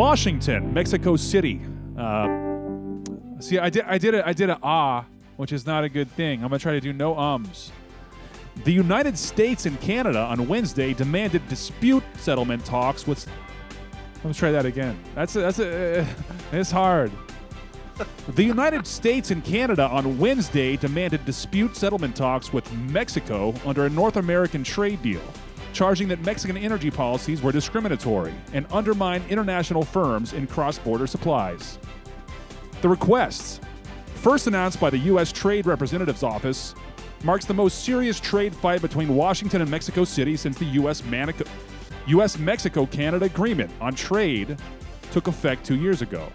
Washington, Mexico City. Uh, see, I did, I did it, I did a ah, which is not a good thing. I'm gonna try to do no ums. The United States and Canada on Wednesday demanded dispute settlement talks with. Let's try that again. That's a, that's a, it's hard. The United States and Canada on Wednesday demanded dispute settlement talks with Mexico under a North American trade deal, charging that Mexican energy policies were discriminatory and undermine international firms in cross border supplies. The requests, first announced by the U.S. Trade Representative's Office, marks the most serious trade fight between Washington and Mexico City since the U.S. Manico- U.S. Mexico Canada Agreement on trade took effect two years ago.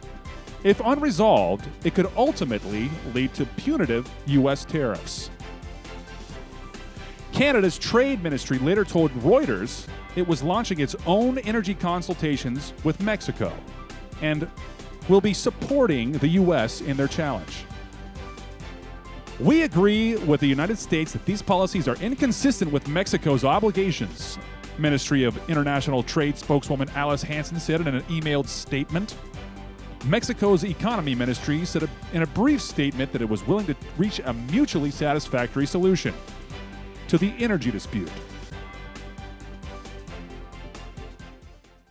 If unresolved, it could ultimately lead to punitive U.S. tariffs. Canada's trade ministry later told Reuters it was launching its own energy consultations with Mexico and will be supporting the U.S. in their challenge. We agree with the United States that these policies are inconsistent with Mexico's obligations, Ministry of International Trade spokeswoman Alice Hansen said in an emailed statement. Mexico's economy ministry said in a brief statement that it was willing to reach a mutually satisfactory solution to the energy dispute.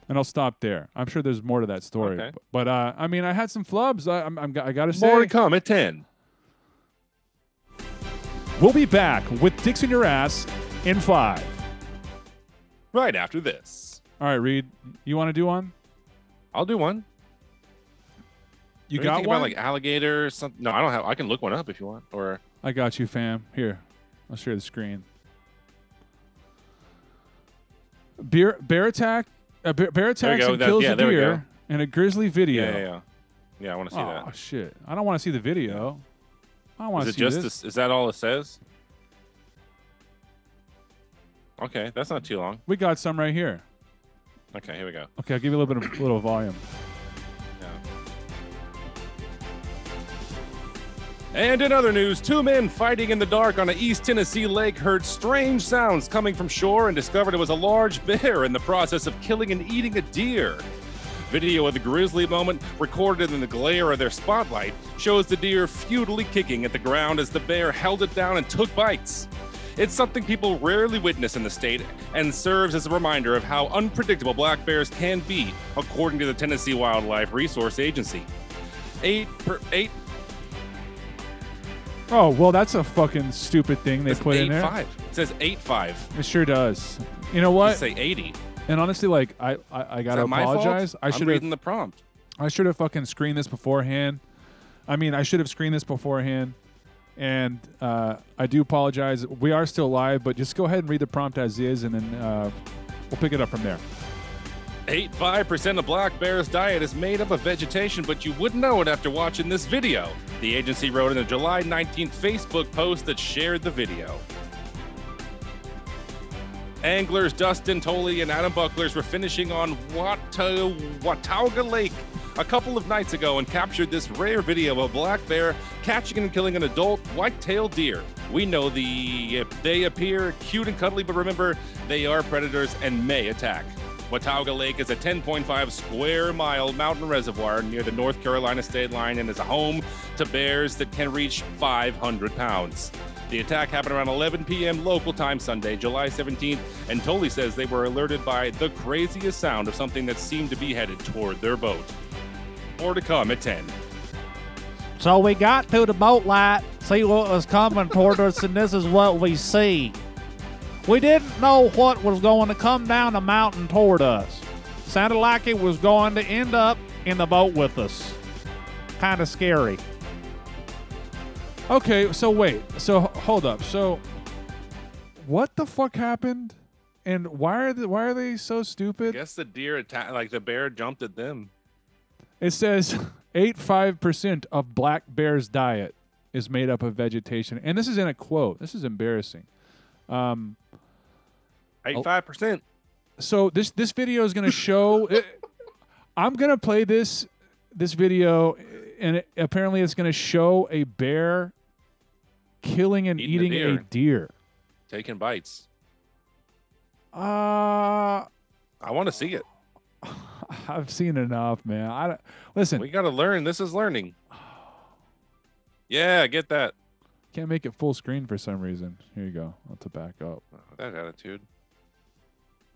And I'll stop there. I'm sure there's more to that story, Okay. but uh, I mean, I had some flubs. I, I'm, I'm, I gotta say, More to come at 10. we'll be back with Dicks in Your Ass in five. Right after this. All right, Reed, you want to do one? I'll do one. You got one? about like alligator or something? No, I don't have. I can look one up if you want. Or I got you, fam. Here, I'll share the screen. Bear, bear attack. A bear, bear attacks and That- kills yeah, a there we go. deer in a grizzly video. yeah, yeah, yeah. Yeah, I want to see oh that. Oh shit! I don't want to see the video. I want to see just this. this? Is that all it says? Okay, that's not too long. We got some right here. Okay, here we go. Okay, I'll give you a little bit of little volume. And in other news, two men fighting in the dark on an East Tennessee lake heard strange sounds coming from shore and discovered it was a large bear in the process of killing and eating a deer. Video of the grisly moment, recorded in the glare of their spotlight, shows the deer futilely kicking at the ground as the bear held it down and took bites. It's something people rarely witness in the state and serves as a reminder of how unpredictable black bears can be, according to the Tennessee Wildlife Resource Agency. Eight per eight Oh well, that's a fucking stupid thing they It's put in there. five. It says eight five. It sure does. You know What? Say eighty. And honestly, like I, I, I gotta apologize. I should have, reading the prompt. I should have fucking screened this beforehand. I mean, I should have screened this beforehand. And uh, I do apologize. We are still live, but just go ahead and read the prompt as is, and then uh, we'll pick it up from there. Eight five percent of black bear's diet is made up of vegetation, but you wouldn't know it after watching this video. The agency wrote in a July 19th Facebook post that shared the video. Anglers Dustin Tolley and Adam Bucklers were finishing on Wata- Watauga Lake a couple of nights ago and captured this rare video of a black bear catching and killing an adult white-tailed deer. We know the they appear cute and cuddly, but remember they are predators and may attack. Watauga Lake is a 10.5 square mile mountain reservoir near the North Carolina state line and is a home to bears that can reach 500 pounds. The attack happened around 11 p.m. local time Sunday, July 17th, and Tolley says they were alerted by the craziest sound of something that seemed to be headed toward their boat. More to come at 10. So we got to the boat light, see what was coming toward us, and this is what we see. We didn't know what was going to come down the mountain toward us. Sounded like it was going to end up in the boat with us. Kind of scary. Okay, so wait. So hold up. So what the fuck happened? And why are they, why are they so stupid? I stupid? guess the deer attacked, like the bear jumped at them. It says 85% of black bear's diet is made up of vegetation. And this is in a quote. This is embarrassing. Um, 85%. so this this video is going to show it, I'm going to play this this video and it, apparently it's going to show a bear killing and Eating a eating a deer. Taking bites. Uh I want to see it. I've seen enough, man. I listen. We got to learn. This is learning. Yeah, get that. Can't make it full screen for some reason. Here you go. I'll to back up. Oh, that attitude.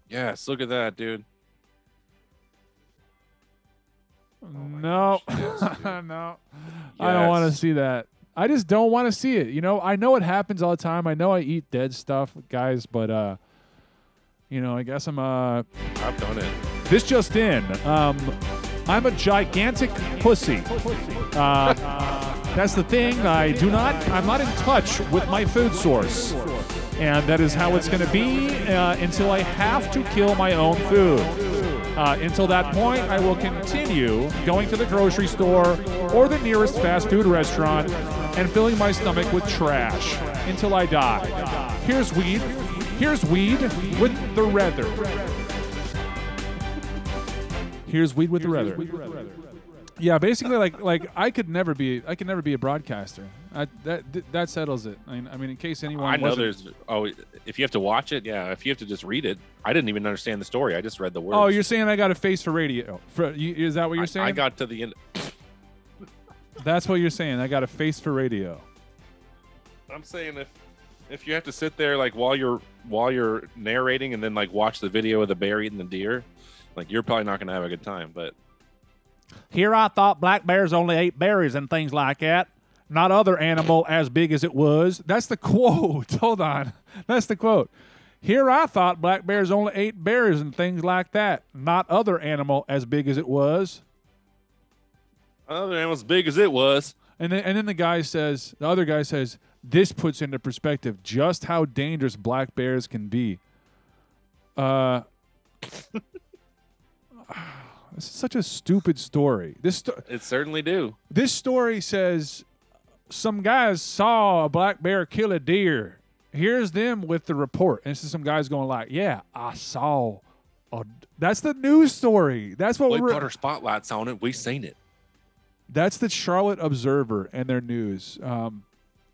Yes, look at that, dude. my no, gosh, yes, dude. no, I don't want to see that. I just don't want to see it. You know, I know it happens all the time. I know I eat dead stuff, guys, but uh, you know, I guess I'm uh, I've done it. this just in. Um, I'm a gigantic pussy. Uh, that's the thing. I do not. I'm not in touch with my food source, and that is how it's going to be uh, until I have to kill my own food. Uh, until that point, I will continue going to the grocery store or the nearest fast food restaurant and filling my stomach with trash until I die. Here's weed. Here's weed with the rather. Here's weed with the rather. Yeah, basically, like like I could never be I could never be a broadcaster. I, that that settles it. I mean, I mean, in case anyone I know wasn't- there's. Oh, if you have to watch it, yeah. If you have to just read it, I didn't even understand the story. I just read the oh, words. Oh, you're saying I got a face for radio? For, you, is that what you're I- saying? I got to the end. That's what you're saying. I got a face for radio. I'm saying if if you have to sit there like while you're while you're narrating and then like watch the video of the bear eating the deer, like you're probably not gonna have a good time. But Here I thought black bears only ate berries and things like that. Not other animal as big as it was. That's the quote. Hold on. That's the quote. Here I thought black bears only ate berries and things like that. Not other animal as big as it was. other animal as big as it was. And then, and then the guy says, the other guy says, this puts into perspective just how dangerous black bears can be. Uh, this is such a stupid story. This sto- It certainly do. this story says some guys saw a black bear kill a deer. Here's them with the report. And this is some guys going like, "Yeah, I saw." A d-" That's the news story. That's what We we're. put our spotlights on it. We seen it. That's the Charlotte Observer and their news. Um,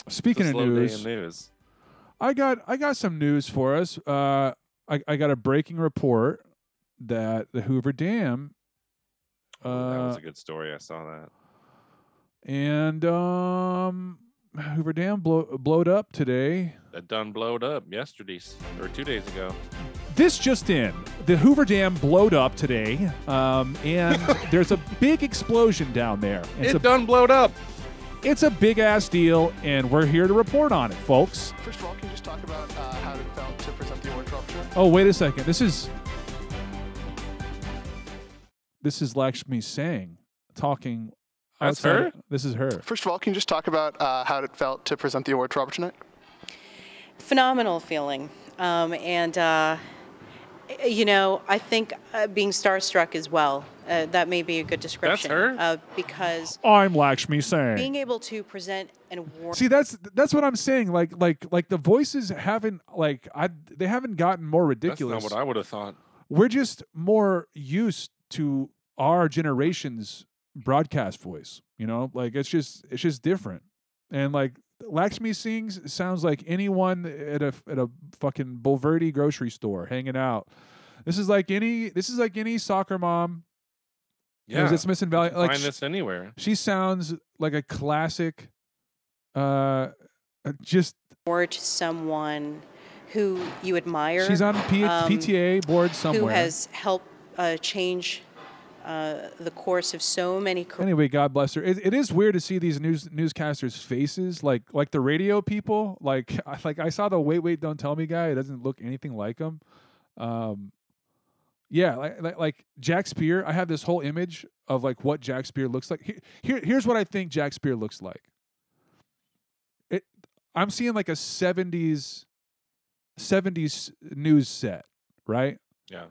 speaking of news, news. I got I got some news for us. Uh, I, I got a breaking report that the Hoover Dam Oh, that was uh, a good story. I saw that. And um, Hoover Dam blow, blowed up today. That done blowed up yesterday or two days ago. This just in: the Hoover Dam blowed up today, um, and there's a big explosion down there. It's it a done blowed up. it's a big ass deal, and we're here to report on it, folks. First of all, can you just talk about uh, how it felt to present the award rupture? Oh, wait a second. This is this is Lakshmi Singh talking. That's outside- her? This is her. First of all, can you just talk about uh, how it felt to present the award to Robert tonight? phenomenal feeling. Um, and, uh, you know, I think uh, being starstruck as well. Uh, that may be a good description. That's her? Uh, because I'm Lakshmi Singh. being able to present an award. See, that's that's what I'm saying. Like, like, like the voices haven't like I they haven't gotten more ridiculous. That's not what I would have thought. We're just more used to our generation's broadcast voice. You know, like it's just it's just different. And like Lakshmi Singh's sounds like anyone at a at a fucking Bulverde grocery store hanging out. This is like any this is like any soccer mom. Yeah, it's missing and Valley. Like find this anywhere. she sounds like a classic. Uh, uh, just award to someone who you admire. she's on P- um, PTA board somewhere. Who has helped uh, change uh, the course of so many careers. Anyway, God bless her. It, it is weird to see these news newscasters' faces, like like the radio people. Like I- like I saw the wait wait don't tell me guy. It doesn't look anything like him. Um, yeah, like, like like Jack Speer. I have this whole image of like what Jack Speer looks like. Here, here here's what I think Jack Speer looks like. It I'm seeing like a 70s 70s news set, right? Yeah.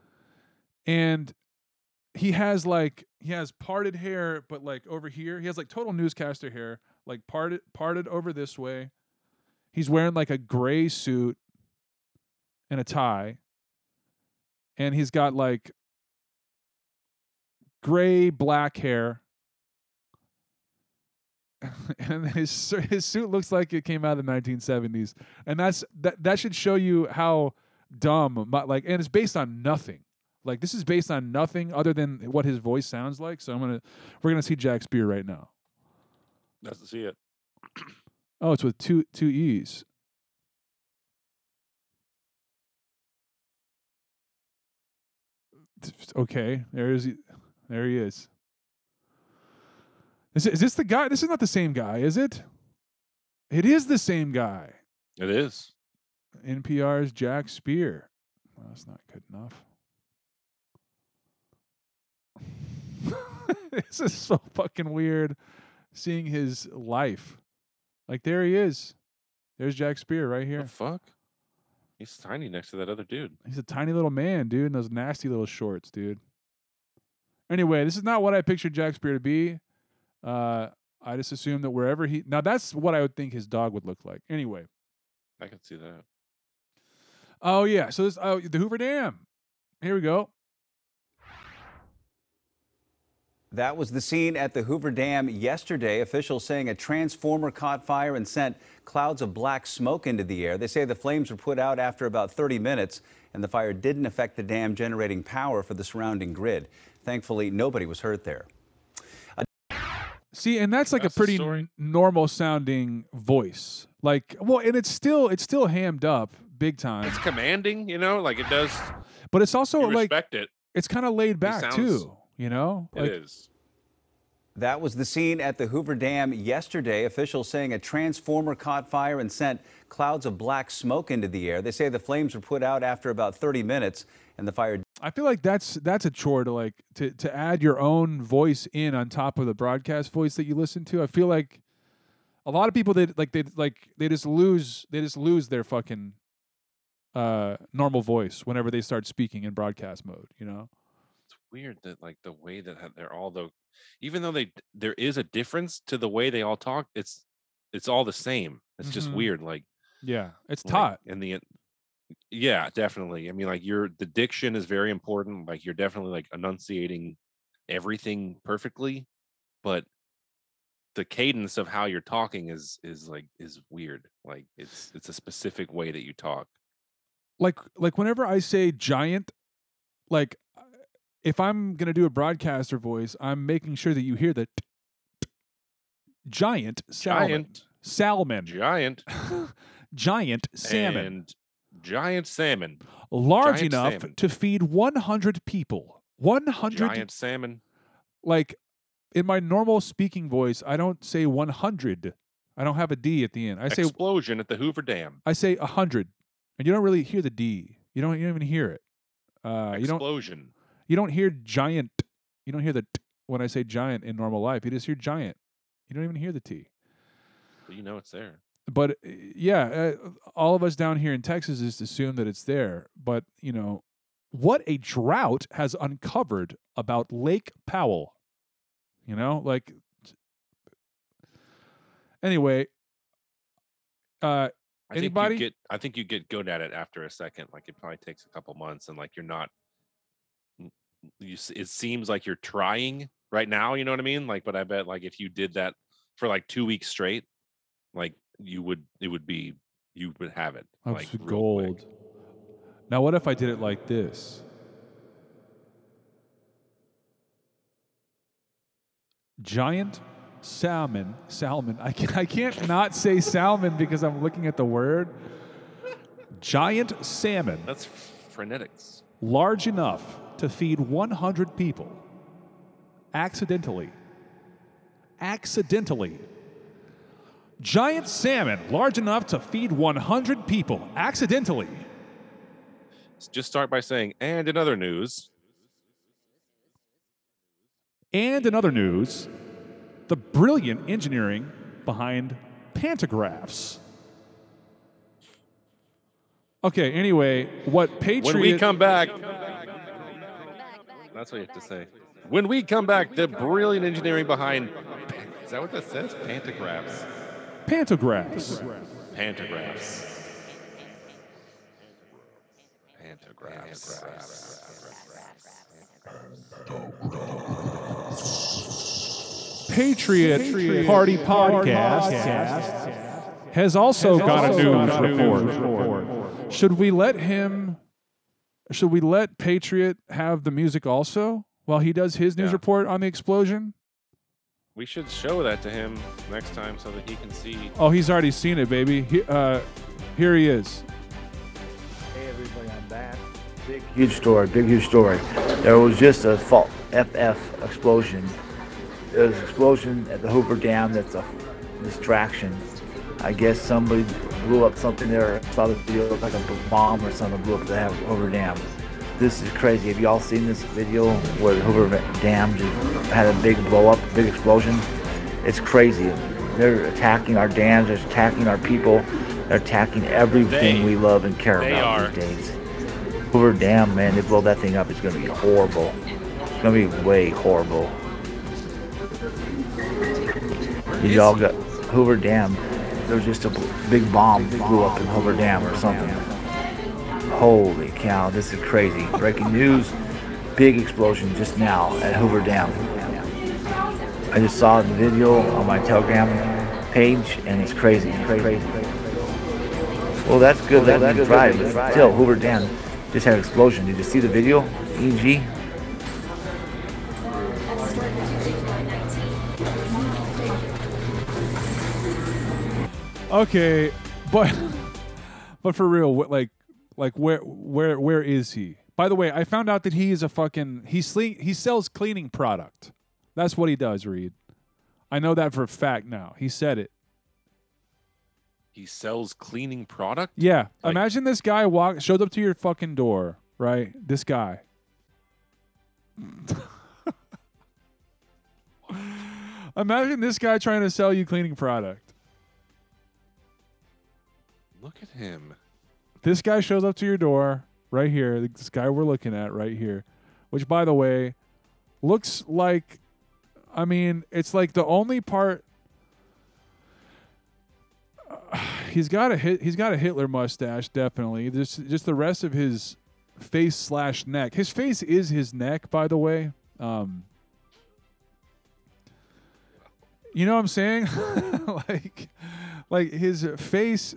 and he has like he has parted hair but like over here he has like total newscaster hair like parted parted over this way. He's wearing like a gray suit and a tie. And he's got like gray black hair. And his his suit looks like it came out of the 1970s and that's that that should show you how dumb my, like and it's based on nothing Like this is based on nothing other than what his voice sounds like. So I'm gonna we're gonna see Jack Speer right now. Nice to see it. Oh, it's with two two E's. Okay, there is there he is. Is, is this the guy? This is not the same guy, is it? It is the same guy. It is. NPR's Jack Speer. Well, that's not good enough. this is so fucking weird seeing his life. Like there he is. There's Jack Speer right here. The fuck? He's tiny next to that other dude. He's a tiny little man, dude, in those nasty little shorts, dude. Anyway, this is not what I pictured Jack Speer to be. Uh, I just assumed that wherever he now that's what I would think his dog would look like. Anyway. I can see that. Oh yeah, so this oh the Hoover Dam. Here we go. That was the scene at the Hoover Dam yesterday. Officials saying a transformer caught fire and sent clouds of black smoke into the air. They say the flames were put out after about 30 minutes, and the fire didn't affect the dam, generating power for the surrounding grid. Thankfully, nobody was hurt there. See, and that's like That's a pretty normal sounding voice. Like, well, and it's still it's still hammed up big time, It's commanding, you know, like it does. but it's also You like respect it. it's kind of laid back sounds- too. You know, It like is. That was the scene at the Hoover Dam yesterday. Officials saying a transformer caught fire and sent clouds of black smoke into the air. They say the flames were put out after about 30 minutes, and the fire I feel like that's that's a chore to like to to add your own voice in on top of the broadcast voice that you listen to. I feel like a lot of people they like they like they just lose they just lose their fucking uh normal voice whenever they start speaking in broadcast mode. You know. Weird that like the way that they're all though, even though they there is a difference to the way they all talk. It's it's all the same. It's just Mhm. weird. Like Yeah, it's like, taught. in the yeah definitely i mean like your the diction is very important like you're definitely like enunciating everything perfectly but the cadence of how you're talking is is like is weird like it's it's a specific way that you talk like like whenever I say giant, like if I'm gonna do a broadcaster voice, I'm making sure that you hear the t- t- giant salmon, Giant. salmon, giant giant salmon, and giant salmon large giant enough salmon. to feed 100 people. 100 giant salmon like in my normal speaking voice, I don't say 100. I don't have a D at the end. I say explosion at the hoover dam I say 100, and you don't really hear the D. You don't, you don't even hear it. Uh, you don't explosion you don't hear giant. You don't hear the t when I say giant in normal life. You just hear giant. You don't even hear the T. but you know it's there But uh, yeah, uh, all of us down here in Texas just assume that it's there. But you know, what a drought has uncovered about Lake Powell. You know, like anyway. Uh, I think Anybody? you get I think you get good at it after a second. Like it probably takes a couple months, and like you're not. You it seems like you're trying right now. You know what I mean? Like, but I bet like if you did that for like two weeks straight, like you would it would be you would have it Of like gold. quick. Now, what if I did it like this? Giant salmon, salmon. I can I can't not say salmon because I'm looking at the word. Giant salmon, That's frenetics large enough to feed 100 people. Accidentally. Accidentally. Giant salmon, large enough to feed 100 people. Accidentally. Just start by saying, and in other news, And in other news, the brilliant engineering behind pantographs. Okay, anyway, what Patriot when we come back, that's what you have to say. When we come back, the brilliant engineering behind is that what that says? Pantographs. pantographs. Pantographs. Pantographs. Patriot Party Podcast has also got a news report. Should we let him should we let Patriot have the music also while he does his news Yeah. report on the explosion? We should show that to him next time so that he can see. Oh, he's already seen it, baby. He, uh, here he is. Hey everybody, I'm back. Big huge story, big huge story. There was just a fault, FF explosion. There was an explosion at the Hoover Dam that's a distraction. I guess somebody blew up something there. Saw the video, looked like a bomb or something blew up the Hoover Dam. This is crazy. Have y'all seen this video where the Hoover Dam just had a big blow up, big explosion? It's crazy. They're attacking our dams, they're attacking our people, they're attacking everything They- we love and care about are. these days. Hoover Dam, man, they blow that thing up, it's gonna be horrible. It's gonna be way horrible. Y'all got Hoover Dam. There was just a big bomb blew up in Hoover Dam or something. Holy cow, this is crazy. Breaking news, big explosion just now at Hoover Dam. I just saw the video on my Telegram page and it's crazy, crazy. Well, that's good. Well, that's right. But still, Hoover Dam just had an explosion. Did you see the video? EG. Okay, but but for real, what like like where where where is he? By the way, I found out that he is a fucking he sle- he sells cleaning product. That's what he does, Reed. I know that for a fact now. He said it. He sells cleaning product. Yeah. Like- Imagine this guy walk showed up to your fucking door, right? This guy. Imagine this guy trying to sell you cleaning product. Look at him. This guy shows up to your door right here. This guy we're looking at right here, which by the way, looks like I mean, it's like the only part he's got a hit he's got a Hitler mustache definitely. Just just the rest of his face slash neck. His face is his neck, by the way. Um you know what I'm saying? like like his face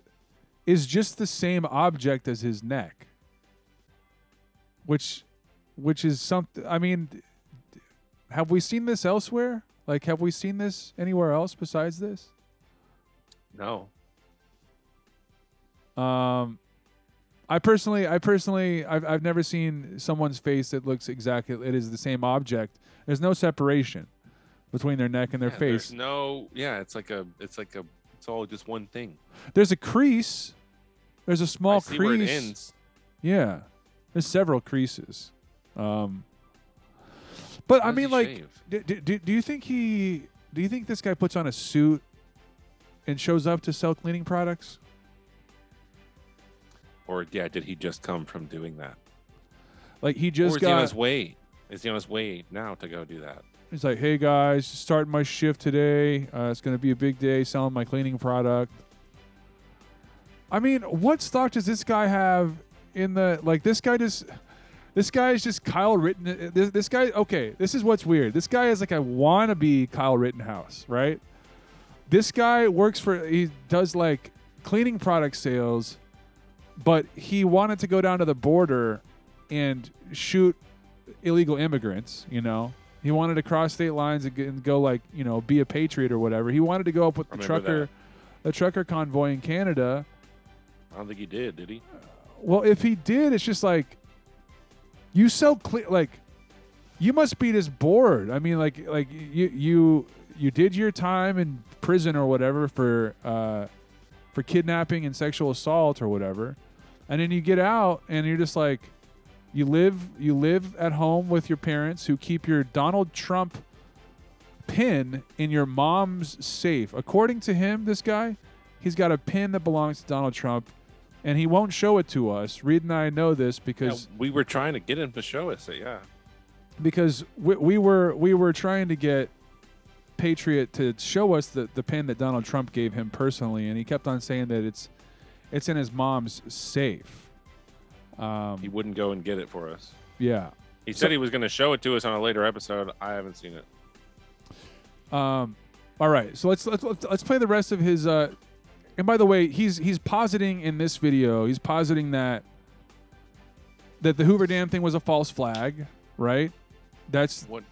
is just the same object as his neck. Which which is something I mean have we seen this elsewhere? Like have we seen this anywhere else besides this? No. Um, I personally, I personally, I've I've never seen someone's face that looks exactly. It is the same object. There's no separation between their neck and their Yeah, face. There's no. Yeah, it's like a. It's like a. It's all just one thing. There's a crease. There's a small I see where it crease. Yeah, there's several creases. Um, but How I mean, like, do, do, do you think he? Do you think this guy puts on a suit and shows up to sell cleaning products? Or yeah, did he just come from doing that? Like he or just is he on his way? Is he on his way now to go do that? He's like, "Hey guys, starting my shift today. Uh, it's gonna be a big day selling my cleaning product." I mean, what stock does this guy have in the like? This guy just, this guy is just Kyle Ritten. Uh, this, this guy, okay, this is what's weird. This guy is like a wannabe Kyle Rittenhouse, right? This guy works for. He does like cleaning product sales, but he wanted to go down to the border and shoot illegal immigrants. You know, he wanted to cross state lines and, go like you know be a patriot or whatever. He wanted to go up with the Remember trucker, that. the trucker convoy in Canada. I don't think he did. Did he? Well, if he did, it's just like you so clear. like you must be just bored. I mean, like like you you you did your time in prison or whatever for uh, for kidnapping and sexual assault or whatever, and then you get out and you're just like you live you live at home with your parents who keep your Donald Trump pin in your mom's safe. According to him, this guy, he's got a pin that belongs to Donald Trump, and he won't show it to us. Reed and I know this Yeah, because we were trying to get him to show us it. Yeah. because we, we were we were trying to get Patriot to show us the the pin that Donald Trump gave him personally, and he kept on saying that it's it's in his mom's safe. Um, He wouldn't go and get it for us. yeah. He So- said he was going to show it to us on a later episode. I haven't seen it. Um, all right, so let's let's let's let's play the rest of his. Uh, and by the way, he's he's positing in this video. He's positing that that the Hoover Dam thing was a false flag, right? That's What?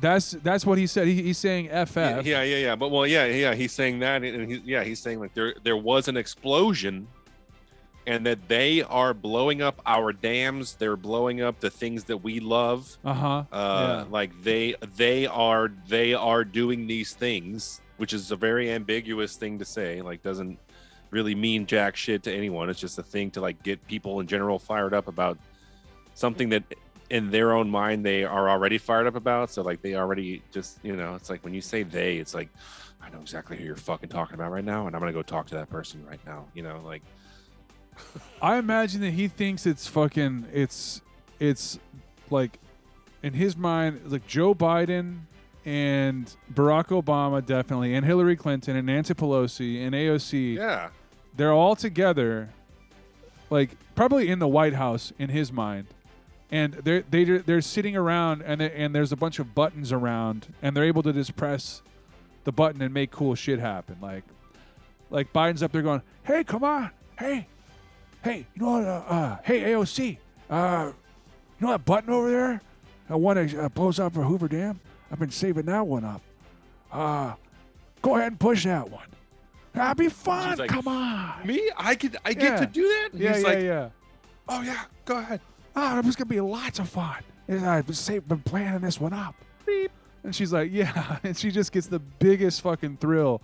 that's that's what he said. He, he's saying FF. Yeah, yeah, yeah, yeah. But well, yeah, yeah. He's saying that, and he, yeah, he's saying like there there was an explosion, and that they are blowing up our dams. They're blowing up the things that we love. Uh-huh. Uh, like they they are they are doing these things, which is a very ambiguous thing to say. Like doesn't really mean jack shit to anyone. It's just a thing to like get people in general fired up about something that in their own mind they are already fired up about. So like they already just you know, it's like when you say they, it's like I know exactly who you're fucking talking about right now, and I'm gonna go talk to that person right now. You know, like I imagine that he thinks it's fucking it's it's like in his mind like Joe Biden and Barack Obama definitely and Hillary Clinton and Nancy Pelosi and AOC yeah, they're all together like probably in the White House in his mind. And they're they, they're sitting around and they, and there's a bunch of buttons around and they're able to just press the button and make cool shit happen. Like like Biden's up there going hey come on. Hey. Hey you know what uh, uh hey AOC uh you know that button over there? That one that uh, blows up for Hoover Dam? I've been saving that one up. Uh go ahead and push that one that'd be fun like, come on me, I could I get Yeah. to do that. And yeah yeah like, yeah oh yeah, go ahead. Ah, oh, it was gonna be lots of fun. And I've been planning this one up. Beep. And she's like, yeah, and she just gets the biggest fucking thrill,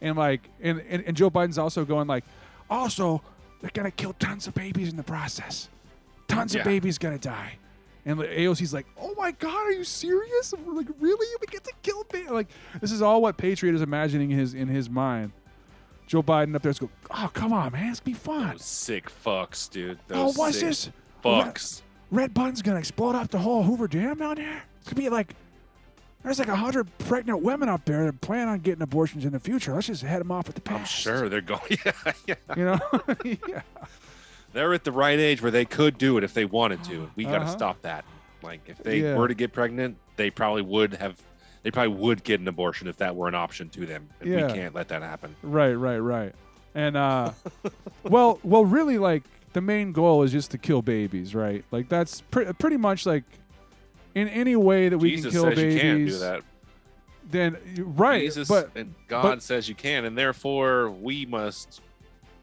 and like, and and, and Joe Biden's also going like, also they're gonna kill tons of babies in the process, tons Yeah. of babies gonna die, and AOC's like, oh my god, are you serious? Like, really? We get to kill baby? Like, this is all what Patriot is imagining in his in his mind. Joe Biden up there's go, oh come on, man, it's be fun. Those sick fucks, dude. Oh, what's sick this? Fucks. Red Button's gonna explode off the whole Hoover Dam down there. It's gonna be like there's like a hundred pregnant women up there that plan on getting abortions in the future. Let's just head them off at the pass. I'm sure they're going. Yeah, yeah. You know, yeah. They're at the right age where they could do it if they wanted to. We got to Uh-huh. stop that. Like if they Yeah. were to get pregnant, they probably would have. They probably would get an abortion if that were an option to them. And Yeah. we can't let that happen. Right, right, right. And uh, well, well, really, like the main goal is just to kill babies, right? Like that's pre- pretty much like in any way that we Jesus can kill says babies. you can't do that. Then right, Jesus but and God but- says you can, and therefore we must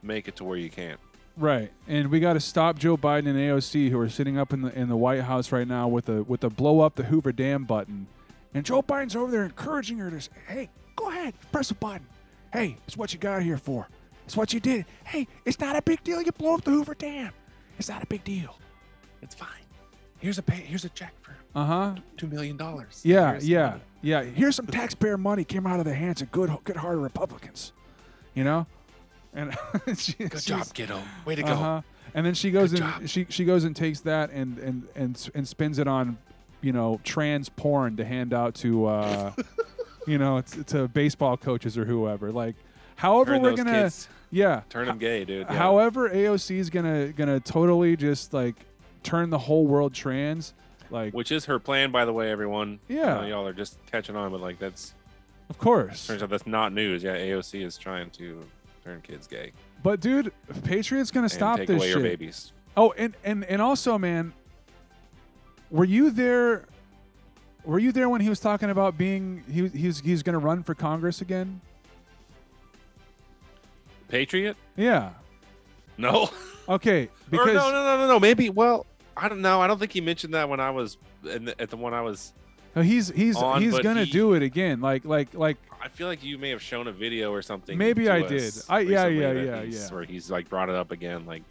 make it to where you can't. Right, and we got to stop Joe Biden and AOC who are sitting up in the in the White House right now with a with a blow up the Hoover Dam button, and Joe Biden's over there encouraging her to say, "Hey, go ahead, press the button. Hey, it's what you got here for. It's what you did. Hey, it's not a big deal. You blow up the Hoover Dam. It's not a big deal. It's fine. Here's a pay. Here's a check for Uh huh. two million dollars. Yeah, yeah, yeah. Here's some taxpayer money came out of the hands of good good-hearted Republicans, you know." And she, Good she's- job, kiddo. Way to go. Uh-huh. And then she goes Good and job. she she goes and takes that and and and and spins it on, you know, trans porn to hand out to, uh, you know, to, to baseball coaches or whoever. Like, however Turn we're gonna, kids- yeah. Turn them gay, dude. Yeah. However, AOC is gonna gonna totally just like turn the whole world trans. Like, Which is her plan, by the way, everyone. Yeah. I know y'all are just catching on, but like that's of course. turns out that's not news. Yeah, AOC is trying to turn kids gay But dude, Patriot's gonna and stop take this away shit. your babies. Oh, and and and also, man, were you there? Were you there when he was talking about being he he's he's going to run for Congress again? Patriot? Yeah. No. Okay. or Because no, no, no, no, no. Maybe. Well, I don't know. I don't think he mentioned that when I was in the, at the one I was. no, he's he's on, he's going to he- do it again. Like like like I feel like you may have shown a video or something. Maybe I did. I- yeah, yeah, yeah, yeah. Where he's like brought it up again, like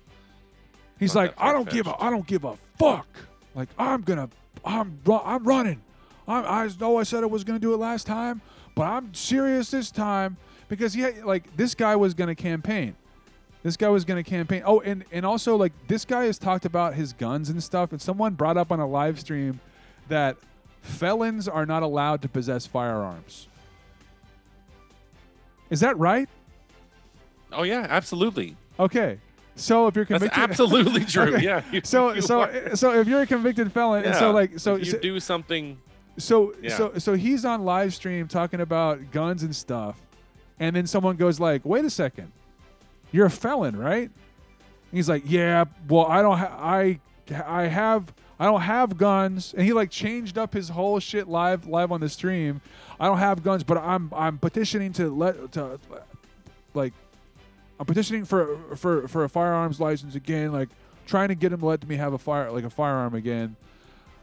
he's like I don't give a. I don't give a fuck. Like I'm gonna I'm ru- I'm running. I'm, I know I said I was gonna do it last time, but I'm serious this time because yeah, like this guy was gonna campaign. This guy was gonna campaign. Oh, and and also like this guy has talked about his guns and stuff. And someone brought up on a live stream that felons are not allowed to possess firearms. Is that right? oh yeah, absolutely. Okay. So if you're convicted, That's absolutely true. Okay. Yeah. you- So you so are- so if you're a convicted felon, and so like so if you so, do something. so Yeah. so so he's on live stream talking about guns and stuff, and then someone goes like, "Wait a second, you're a felon, right?" He's like, "Yeah, well, I don't, ha- I I have I don't have guns, and he like changed up his whole shit live live on the stream. I don't have guns, but I'm I'm petitioning to let to like I'm petitioning for for for a firearms license again, like trying to get him to let me have a fire like a firearm again.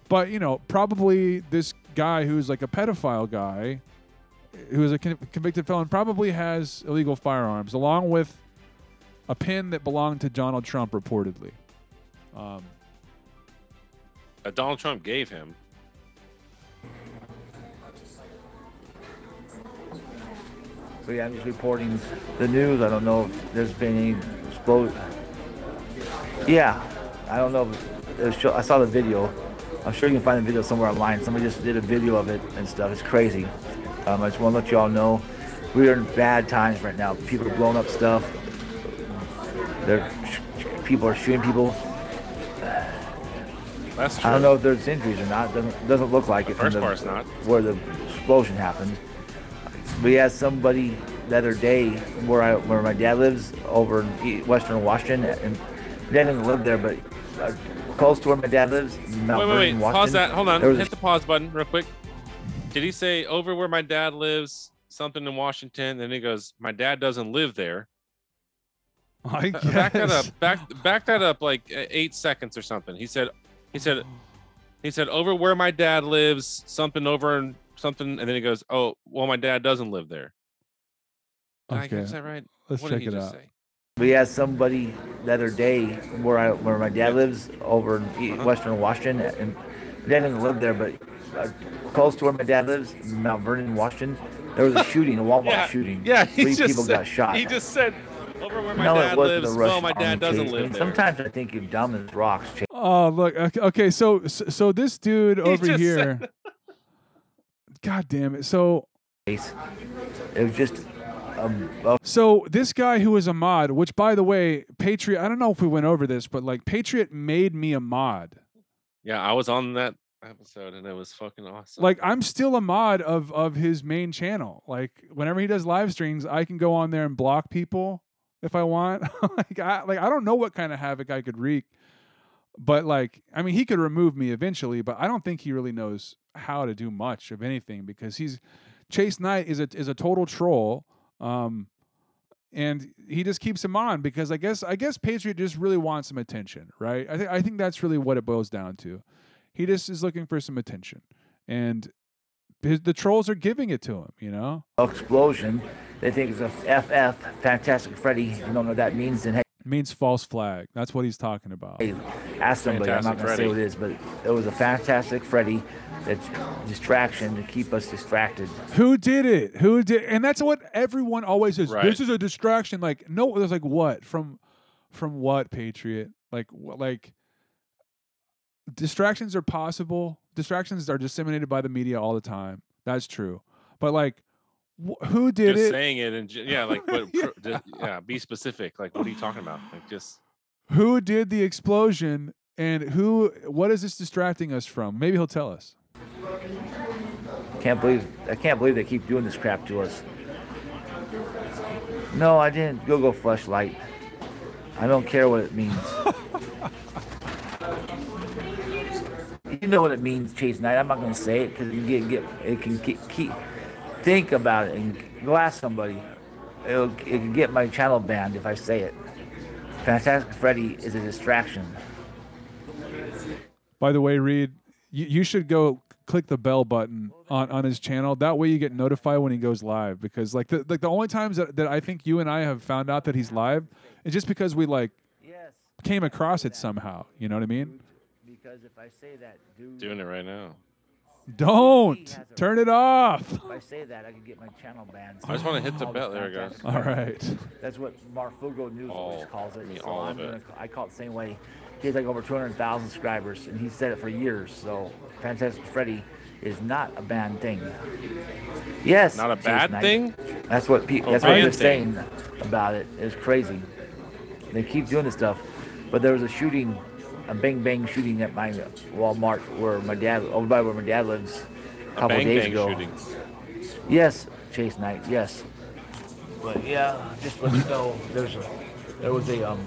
But you know, probably this guy who's like a pedophile guy, who is a con- convicted felon, probably has illegal firearms, along with a pin that belonged to Donald Trump, reportedly. Um, Uh, Donald Trump gave him. Yeah, I'm just reporting the news. I don't know if there's been any explosion. Yeah, I don't know. If show- I saw the video. I'm sure you can find the video somewhere online. Somebody just did a video of it and stuff. It's crazy. Um, I just want to let you all know we are in bad times right now. People are blowing up stuff. They're, people are shooting people. That's true. I don't know if there's injuries or not. Doesn't doesn't look like it. from first the- part's not. Where the explosion happened. We had somebody the other day where I where my dad lives over in E- Western Washington, and my dad doesn't live there, but uh, close to where my dad lives, Mount Wait, wait, wait. Washington. Pause that. Hold on. there was a Hit the pause button real quick. Did he say over where my dad lives, something in Washington? Then he goes, my dad doesn't live there. I Uh, guess. Back that up. Back back that up like uh, eight seconds or something. He said, he said, he said over where my dad lives, something over and something, and then he goes, oh, well, my dad doesn't live there. Did I Okay, catch that right? let's what check did he it just out. say? We had somebody the other day where I where my dad lives over in Uh-huh. Western Washington, and my dad doesn't live there, but uh, close to where my dad lives, Mount Vernon, Washington. There was a shooting, a Walmart Yeah, shooting. Yeah, he three just people said, got shot. He just said over where my no, dad lives. the Well, my dad doesn't chase. I live mean, there. Sometimes I think you're dumb as rocks. Chase. Oh look. Okay, okay, so so this dude over just here. God damn it. So It was just um, a so this guy who is a mod, which by the way, Patriot. I don't know if we went over this, but like Patriot made me a mod. Yeah, I was on that episode and it was fucking awesome. Like I'm still a mod of of his main channel. Like whenever he does live streams, I can go on there and block people if I want. like I like I don't know what kind of havoc I could wreak. But like I mean he could remove me eventually, but I don't think he really knows how to do much of anything because he's Chase Knight is a is a total troll. Um and he just keeps him on because I guess I guess Patriot just really wants some attention, right? I think I think that's really what it boils down to. He just is looking for some attention, and his, the trolls are giving it to him. You know, explosion. They think it's a FF, Fantastic Freddy. You don't know what that means, then hey, means false flag. That's what he's talking about. ask somebody. I'm not Fantastic going to say what it is, but it was a Fantastic Freddy. That's distraction to keep us distracted. Who did it? Who did? And that's what everyone always says. Right. This is a distraction. Like no, there's like what from from what Patriot? Like what? Like distractions are possible. Distractions are disseminated by the media all the time. That's true. But like, wh- who did just it? saying it and yeah, like but Yeah. just- yeah, be specific. Like what are you talking about? Like just who did the explosion and who what is this distracting us from maybe he'll tell us Can't believe I can't believe they keep doing this crap to us. No, I didn't go go flashlight. I don't care what it means. you know what it means, Chase Knight. I'm not going to say it because you get get it can get, keep think about it and go ask somebody. It'll, it can get my channel banned if I say it. Fantastic Freddy is a distraction. by the way reed you, you should go click the bell button on, on his channel that way you get notified when he goes live because like the like the only times that, that i think you and i have found out that he's live is just because we like came across it somehow you know what i mean Because if I say that, dude, doing it right now. Don't turn it off if I say that, I could get my channel banned. I just want to hit the Called bell. There it goes. Fantastic all Freddy. right That's what Marfoogle News All- always calls it. I mean, so all I'm of it. gonna, I call it the same way. He has like over 200,000 subscribers, and he said it for years. So Fantastic Freddy is not a bad thing. Yes. Not a Chase bad Knight. thing? That's what pe- Oh, that's what bad they're thing. saying about it. It's crazy. They keep doing this stuff, but there was a shooting, a bang bang shooting at my Walmart where my dad, over by where my dad lives, a A couple bang days bang ago. shooting. Yes, Chase Knight. Yes. But yeah, just let you know there's a There was a um,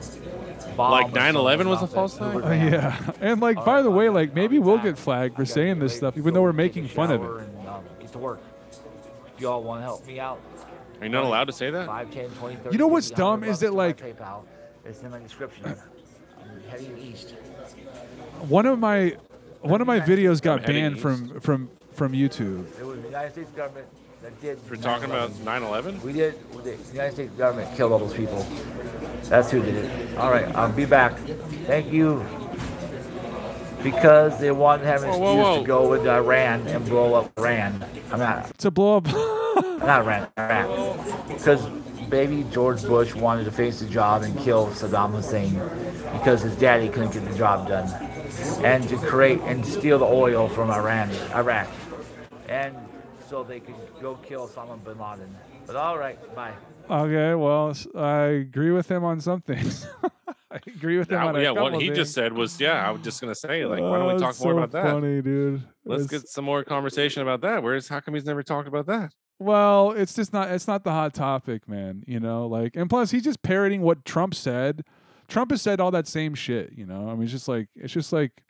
bomb. Like or 9/11 was a off false at Hoover Uh, yeah, and like by the way, like maybe we'll get flagged for saying this stuff, even though we're making fun of it. And, um, get to work. If y'all want to help me out, Are you not allowed to say that? 5, 10, 20, 30, You know what's dumb is that, like- PayPal. It's in my description. I'm heading east. One of my one of my videos got banned from from from YouTube. It was the United States government that did. We're talking about 9/11. 9/11. We did. The United States government killed all those people. That's who did it. All right, I'll be back. Thank you. Because they wanted to have an excuse whoa, whoa. to go with Iran and blow up Iran. I'm not, To blow up. not Iran, Iraq. Because baby George Bush wanted to face the job and kill Saddam Hussein because his daddy couldn't get the job done. And to create and steal the oil from Iran, Iraq. And so they could go kill Osama bin Laden. But all right, bye. okay, well, I agree with him on some things. I agree with him That- on a yeah, what he things. just said was, yeah, I was just gonna say, like, why don't we Oh, talk it's more so about that? Funny, dude. Let's It's- get some more conversation about that. Where's how come he's never talked about that? Well, it's just not. It's not the hot topic, man. You know, like, and plus, he's just parroting what Trump said. Trump has said all that same shit. You know, I mean, it's just like, it's just like,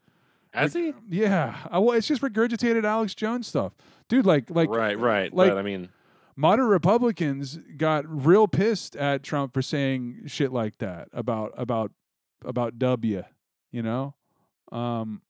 Has he? yeah. I, well, it's just regurgitated Alex Jones stuff, dude. Like, like, right, right. like- but I mean, moderate Republicans got real pissed at Trump for saying shit like that about about about W. You know, um,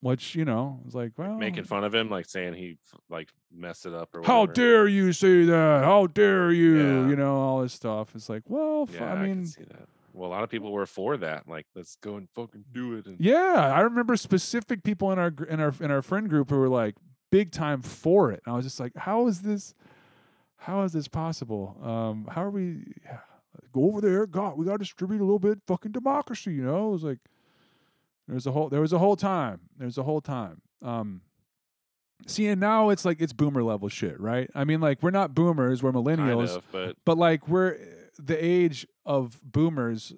which you know is like, well, making fun of him, like saying he like messed it up or whatever. How dare you say that? How dare you? Yeah. You know all this stuff. It's like, well, Yeah, I I, mean, that. Well, a lot of people were for that. Like, let's go and fucking do it. And yeah, I remember specific people in our in our in our friend group who were like big time for it. And I was just like, how is this? How is this possible? Um, how are we? Go over there, God. We got to distribute a little bit, fucking democracy. You know, it was like there's a whole there was a whole time. There's a whole time. Um, see, and now it's like it's boomer level shit, right? I mean, like we're not boomers, we're kind millennials. of, but but like we're the age of boomers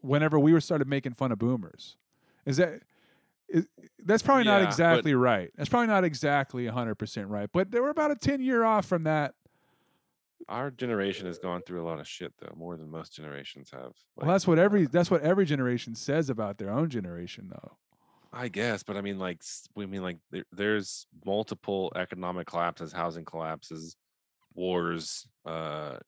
whenever we were started making fun of boomers. Is that is, that's probably not Yeah, but- exactly right. That's probably not exactly 100% right but they were about a 10 year off from that. Our generation has gone through a lot of shit, though, more than most generations have. well that's what every that's what every generation says about their own generation though. I guess, but I mean, like, we mean, like, there, there's multiple economic collapses, housing collapses, wars, uh,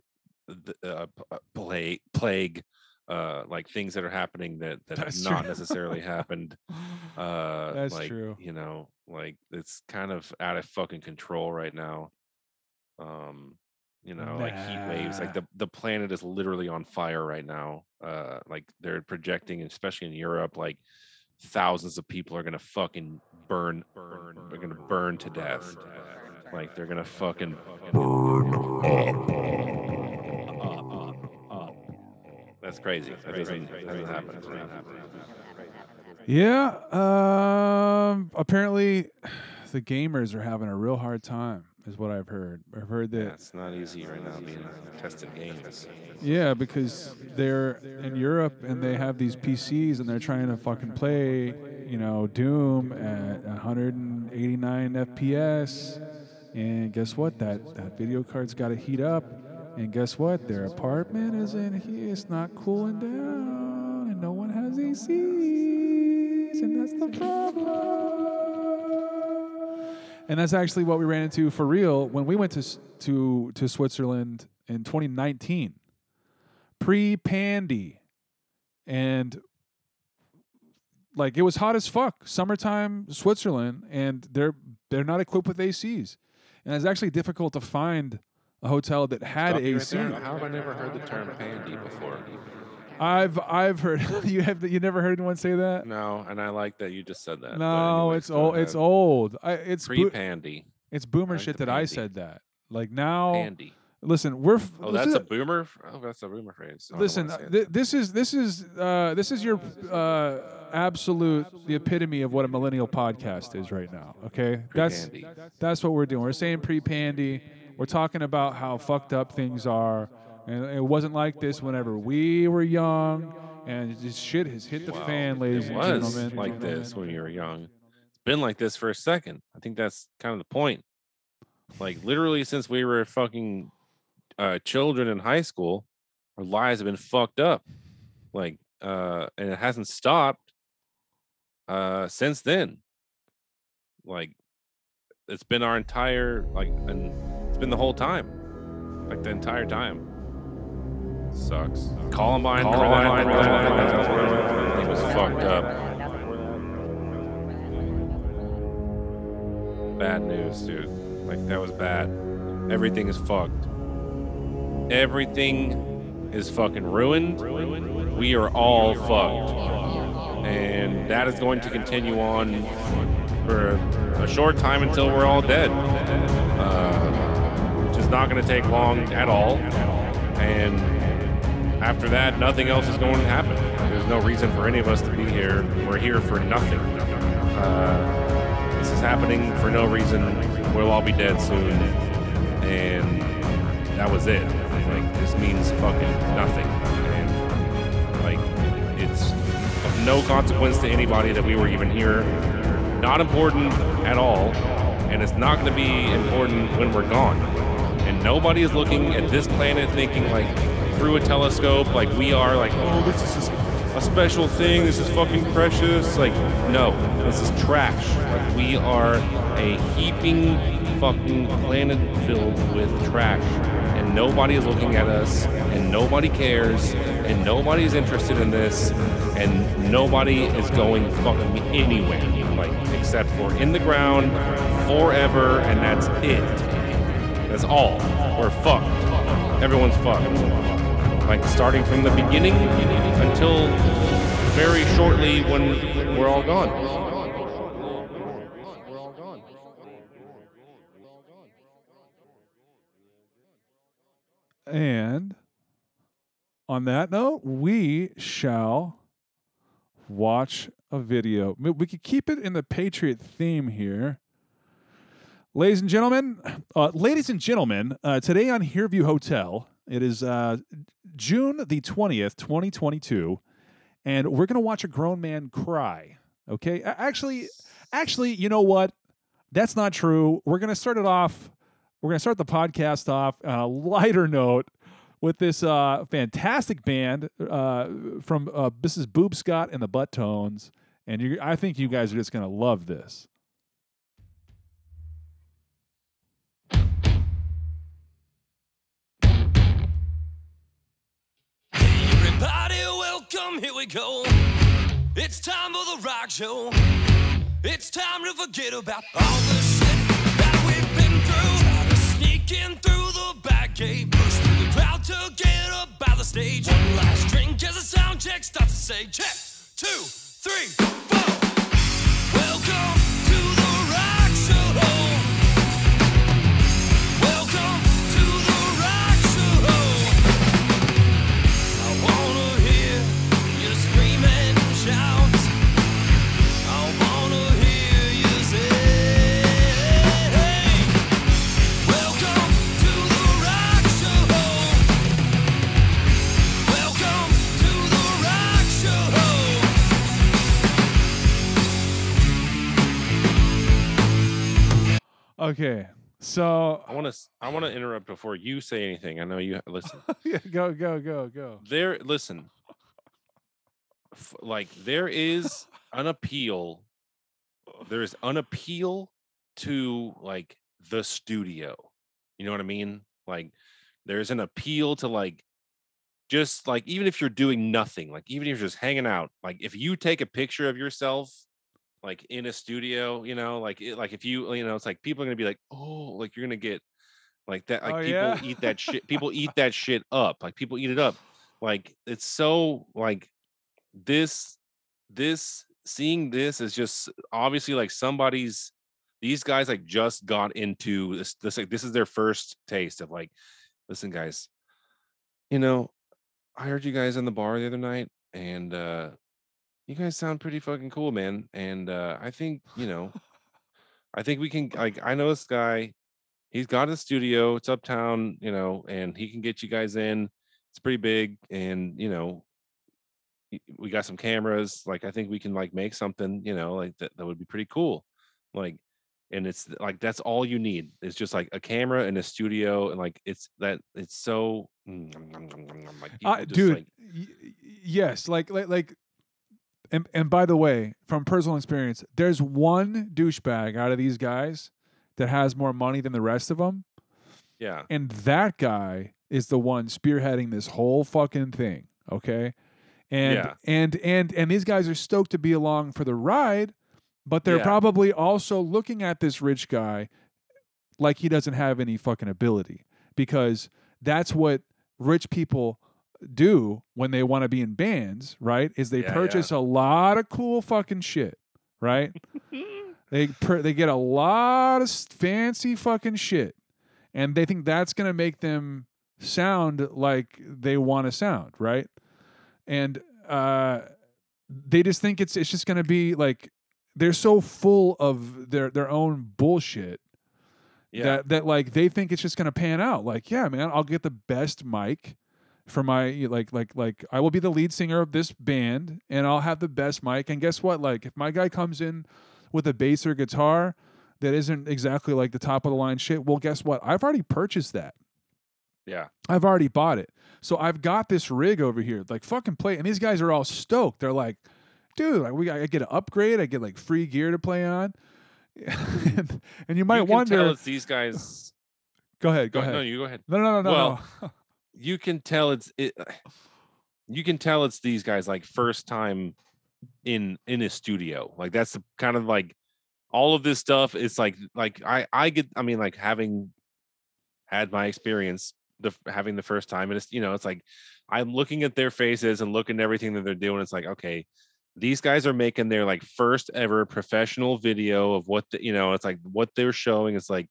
uh, uh, plague, plague, uh, like things that are happening that that have That's not true. necessarily happened. Uh, That's like, true. You know, like it's kind of out of fucking control right now. Um, you know, like heat waves, like the the planet is literally on fire right now. Uh, like they're projecting, especially in Europe, like thousands of people are gonna fucking burn, burn, they're gonna burn to death. Like they're gonna fucking That's crazy. That doesn't, that doesn't happen. It's not happening. yeah um apparently the gamers are having a real hard time is what i've heard i've heard that Yeah, it's not easy right now being tested games. Yeah, because they're in Europe and they have these PCs and they're trying to fucking play, you know, Doom at 189 FPS. And guess what? That that video card's got to heat up. And guess what? Their apartment is in here. It's not cooling down, and no one has ACs, and that's the problem. And that's actually what we ran into for real when we went to to to Switzerland in 2019 pre-pandy and like it was hot as fuck summertime switzerland and they're they're not equipped with acs and it's actually difficult to find a hotel that had Stop you right ac. How have I never heard the term pandy before? i've i've heard you have you never heard anyone say that No, and I like that you just said that. no it's old it's old I, it's bo- Pre-pandy. it's boomer like shit that i said that like now Pandy. listen we're Oh, that's is a boomer. Oh, that's a boomer phrase. Listen, wanna say it. th- this is this is uh, this is your uh, absolute the epitome of what a millennial podcast is right now. Okay, that's Pre-pandy. that's what we're doing. We're saying pre-pandy. We're talking about how fucked up things are, and it wasn't like this whenever we were young. And this shit has hit the fan, ladies it and was gentlemen. like this when you were young. It's been like this for a second. I think that's kind of the point. Like literally since we were fucking uh, children in high school, our lives have been fucked up. Like, uh, and it hasn't stopped uh since then. Like, it's been our entire like, and it's been the whole time, like the entire time. Sucks. Columbine, Columbine, it was fucked up. Bad news, dude. Like that was bad. Everything is fucked. Everything is fucking ruined. We are all fucked. And that is going to continue on for a short time until we're all dead. Uh, is not going to take long at all. And after that, nothing else is going to happen. There's no reason for any of us to be here. We're here for nothing. Uh, this is happening for no reason. We'll all be dead soon. And that was it. Like, this means fucking nothing. And, like, it's of no consequence to anybody that we were even here. Not important at all. And it's not going to be important when we're gone. And nobody is looking at this planet thinking, like, through a telescope like we are like oh this is a special thing. This is fucking precious. Like no this is trash. Like we are a heaping fucking planet filled with trash. And nobody is looking at us and nobody cares and nobody is interested in this and nobody is going fucking anywhere like except for in the ground forever and that's it that's all we're fucked everyone's fucked like starting from the beginning until very shortly when we're all gone. And on that note, we shall watch a video. We- We could keep it in the Patriot theme here. Ladies and gentlemen, uh, ladies and gentlemen, uh, today on Hereview Hotel, it is uh, June the 20th, 2022, and we're going to watch a grown man cry. Okay? Actually, actually, you know what? That's not true. We're going to start it off. We're going to start the podcast off on a lighter note with this uh, fantastic band uh, from uh, is Boob Scott and the Butt Tones, and I think you guys are just going to love this. Welcome, here we go. It's time for the rock show. It's time to forget about all the shit that we've been through. Try to sneak in through the back gate, push through the crowd to get up by the stage. One last drink as the sound check starts to say, check, two, three, four. Welcome Okay, so I want to I want to interrupt before you say anything. I know you uh, listen. yeah, go, go, go, go. there listen. F- like there is an appeal there is an appeal to like the studio. You know what I mean? Like there's an appeal to like just like even if you're doing nothing, like even if you're just hanging out, like if you take a picture of yourself like in a studio, you know, like it, like if you you know, it's like people are gonna be like, oh, like you're gonna get like that. Like Oh, people yeah? eat that shit. People eat that shit up. Like people eat it up. Like it's so like this this seeing this is just obviously like somebody's these guys like just got into this this like this is their first taste of like listen guys you know i heard you guys in the bar the other night and uh you guys sound pretty fucking cool man and uh i think you know i think we can like i know this guy he's got a studio it's uptown you know and he can get you guys in it's pretty big and you know we got some cameras like i think we can like make something you know like that, that would be pretty cool like and it's like that's all you need. It's just like a camera and a studio, and like it's that it's so mm, like Uh, dude, like- y- yes, like like like. And and by the way, from personal experience, there's one douchebag out of these guys that has more money than the rest of them, yeah, and that guy is the one spearheading this whole fucking thing. Okay, and Yeah. and and and these guys are stoked to be along for the ride, but they're Yeah. probably also looking at this rich guy like he doesn't have any fucking ability because that's what rich people do when they want to be in bands, right? Is they Yeah, purchase a lot of cool fucking shit, right? they per- they get a lot of fancy fucking shit, and they think that's gonna make them sound like they want to sound, right? And uh, they just think it's it's just gonna be like they're so full of their their own bullshit yeah, that that like they think it's just gonna pan out. Like, yeah, man, I'll get the best mic for my like like like I will be the lead singer of this band and I'll have the best mic. And guess what? Like if my guy comes in with a bass or guitar that isn't exactly like the top of the line shit, well guess what? I've already purchased that. yeah. I've already bought it. So I've got this rig over here. Like fucking play. And these guys are all stoked. They're like, dude, like we I get an upgrade, I get like free gear to play on. and, and you might you wonder these guys. Go ahead, go, oh, Go, ahead. no, you go ahead. No, no, no, no, Well, no. You can tell it's it. Uh, you can tell it's these guys like first time in in a studio. Like that's the kind of like all of this stuff. It's like like I I get. I mean like having had my experience the having the first time and it's you know it's like i'm looking at their faces and looking at everything that they're doing it's like okay these guys are making their like first ever professional video of what the you know it's like what they're showing it's like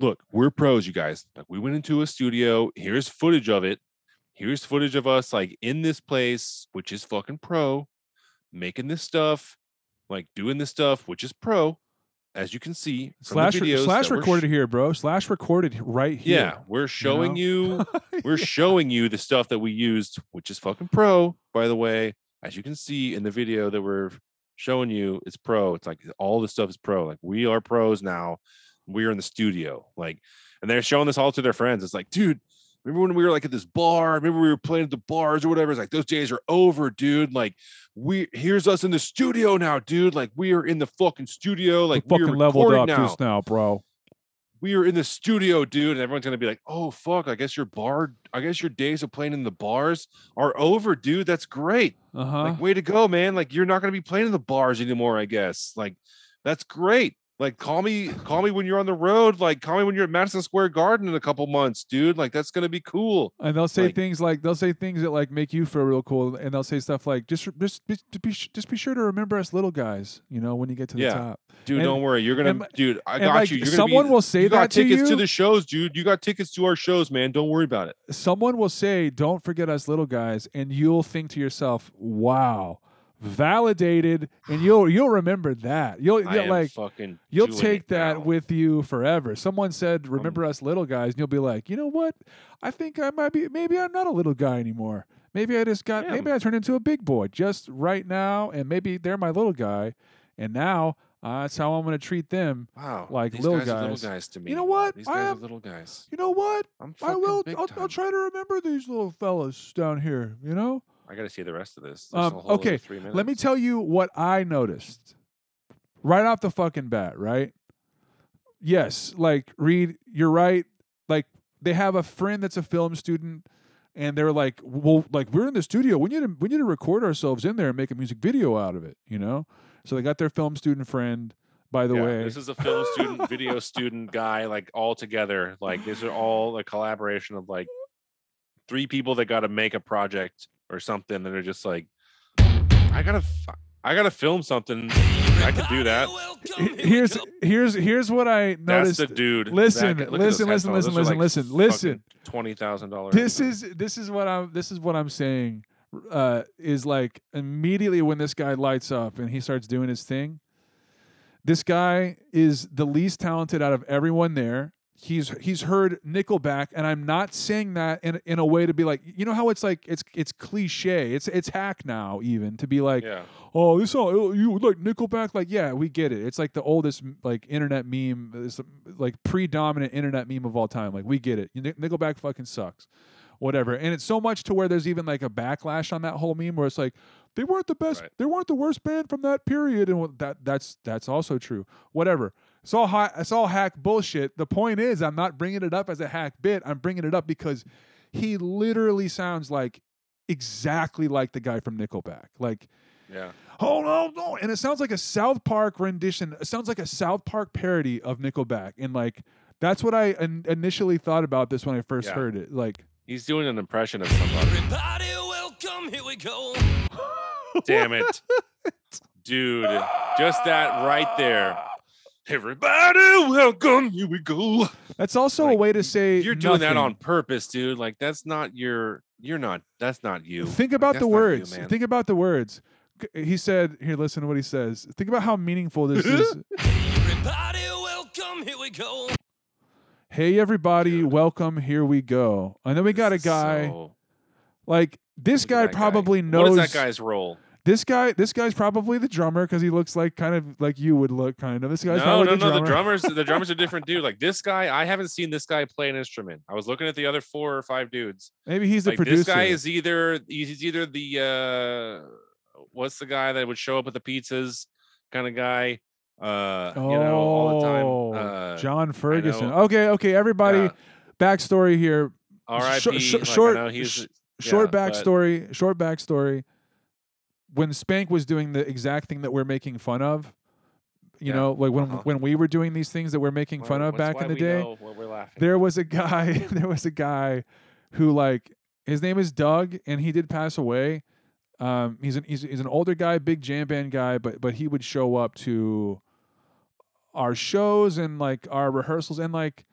look we're pros you guys like we went into a studio here's footage of it here's footage of us like in this place which is fucking pro making this stuff like doing this stuff which is pro as you can see Slash, slash we're sh- recorded here, bro. Slash recorded right here. yeah, we're showing know? you, we're showing you the stuff that we used, which is fucking pro, by the way. As you can see in the video that we're showing you, it's pro. It's like all the stuff is pro. Like we are pros now. We're in the studio. Like, and they're showing this all to their friends. It's like, dude, remember when we were like at this bar? Remember we were playing at the bars or whatever? It's like those days are over, dude. Like, we here's us in the studio now, dude. Like we are in the fucking studio. Like we we are fucking leveled up recording just now, bro. we are in the studio, dude, and everyone's gonna be like, "Oh fuck, I guess your bar, I guess your days of playing in the bars are over, dude. That's great. Uh huh. Like, way to go, man. Like, you're not gonna be playing in the bars anymore, I guess. Like, that's great. Like, call me, call me when you're on the road. Like, call me when you're at Madison Square Garden in a couple months, dude. Like, that's gonna be cool. and they'll say like- things like they'll say things that like make you feel real cool, and they'll say stuff like just just be, just be just be sure to remember us little guys. You know when you get to the Yeah. top. Dude, And- don't worry. You're gonna, and- dude. I got like, you. You're gonna someone be, will say you got that to tickets you. Got tickets to the shows, dude. You got tickets to our shows, man. Don't worry about it. Someone will say, "Don't forget us little guys," and you'll think to yourself, "Wow." Validated, and you'll you'll remember that. You'll, you'll like fucking. You'll take that now. with you forever. Someone said, "Remember us little guys," and you'll be like, "You know what? I think I might be. Maybe I'm not a little guy anymore. Maybe I just got. Yeah. Maybe I turned into a big boy just right now, and maybe they're my little guy, and now uh, that's how I'm going to treat them. Wow, like little guys, are little guys. guys to me. You know what? These I guys am- are little guys. You know what? I'm I will. big I'll, time. I'll try to remember these little fellas down here. You know. I got to see the rest of this. Um, a whole other okay, three minutes. Let me tell you what I noticed right off the fucking bat, right? Yes, like Reed, you're right. Like they have a friend that's a film student and they're like, "Well, like we're in the studio. We need to we need to record ourselves in there and make a music video out of it, you know?" So they got their film student friend by the Yeah, way. this is a film student, video student guy, like all together. Like these are all a collaboration of like three people that got to make a project or something and they're just like, I gotta, I gotta film something. I can do that. here's here's here's what I noticed. That's noticed. the dude. Listen, That guy- look listen, listen, headphones. listen, listen, like, listen, listen. Twenty thousand dollars. this is this is what I'm this is what I'm saying uh is like immediately when this guy lights up and he starts doing his thing this guy is the least talented out of everyone there he's he's heard Nickelback, and I'm not saying that in in a way to be like, you know how it's like it's it's cliche, it's it's hack now even to be like, Yeah. oh this song oh, you like Nickelback, like yeah we get it. It's like the oldest like internet meme, it's like predominant internet meme of all time. Like we get it. Nickelback fucking sucks, whatever. And it's so much to where there's even like a backlash on that whole meme where it's like they weren't the best, Right. they weren't the worst band from that period, and that that's that's also true. Whatever. It's all ha- it's all hack bullshit. The point is, I'm not bringing it up as a hack bit. I'm bringing it up because he literally sounds like exactly like the guy from Nickelback. Like, Yeah. hold on, no, and it sounds like a South Park rendition. It sounds like a South Park parody of Nickelback, and like that's what I in- initially thought about this when I first Yeah. heard it. Like, He's doing an impression of somebody. Everybody, welcome, here we go. Damn it. Dude, just that right there. Everybody, welcome. Here we go. that's also a way to say You're doing that on purpose, dude. Like that's not your you're not that's not you. Think about That's the not you, words. Think about the words. He said, "Here, listen to what he says. Think about how meaningful this is." Everybody, welcome, here we go. Hey, everybody, welcome. Here we go. And then we got a guy so- like this look at guy probably knows. What is that guy's role? This guy, this guy's probably the drummer because he looks like kind of like you would look, kind of. This guy's No, no, the no. drummer. The drummers, the drummers are different, dude. Like this guy, I haven't seen this guy play an instrument. I was looking at the other four or five dudes. Maybe he's the like producer. this guy is either he's either the uh what's the guy that would show up with the pizzas kind of guy uh oh, you know all the time uh John Ferguson. Okay, okay, everybody. yeah, Backstory here. R.I.P. sh- like, I short- know he's sh- yeah, short but- backstory. Short backstory. When Spank was doing the exact thing that we're making fun of, you Yeah, know, like when uh-huh. when we were doing these things that we're making Well, fun of back in the day, know what we're laughing. there was a guy. there was a guy who like his name is Doug, and he did pass away. Um, he's an he's, he's an older guy, big jam band guy, but but he would show up to our shows and like our rehearsals and like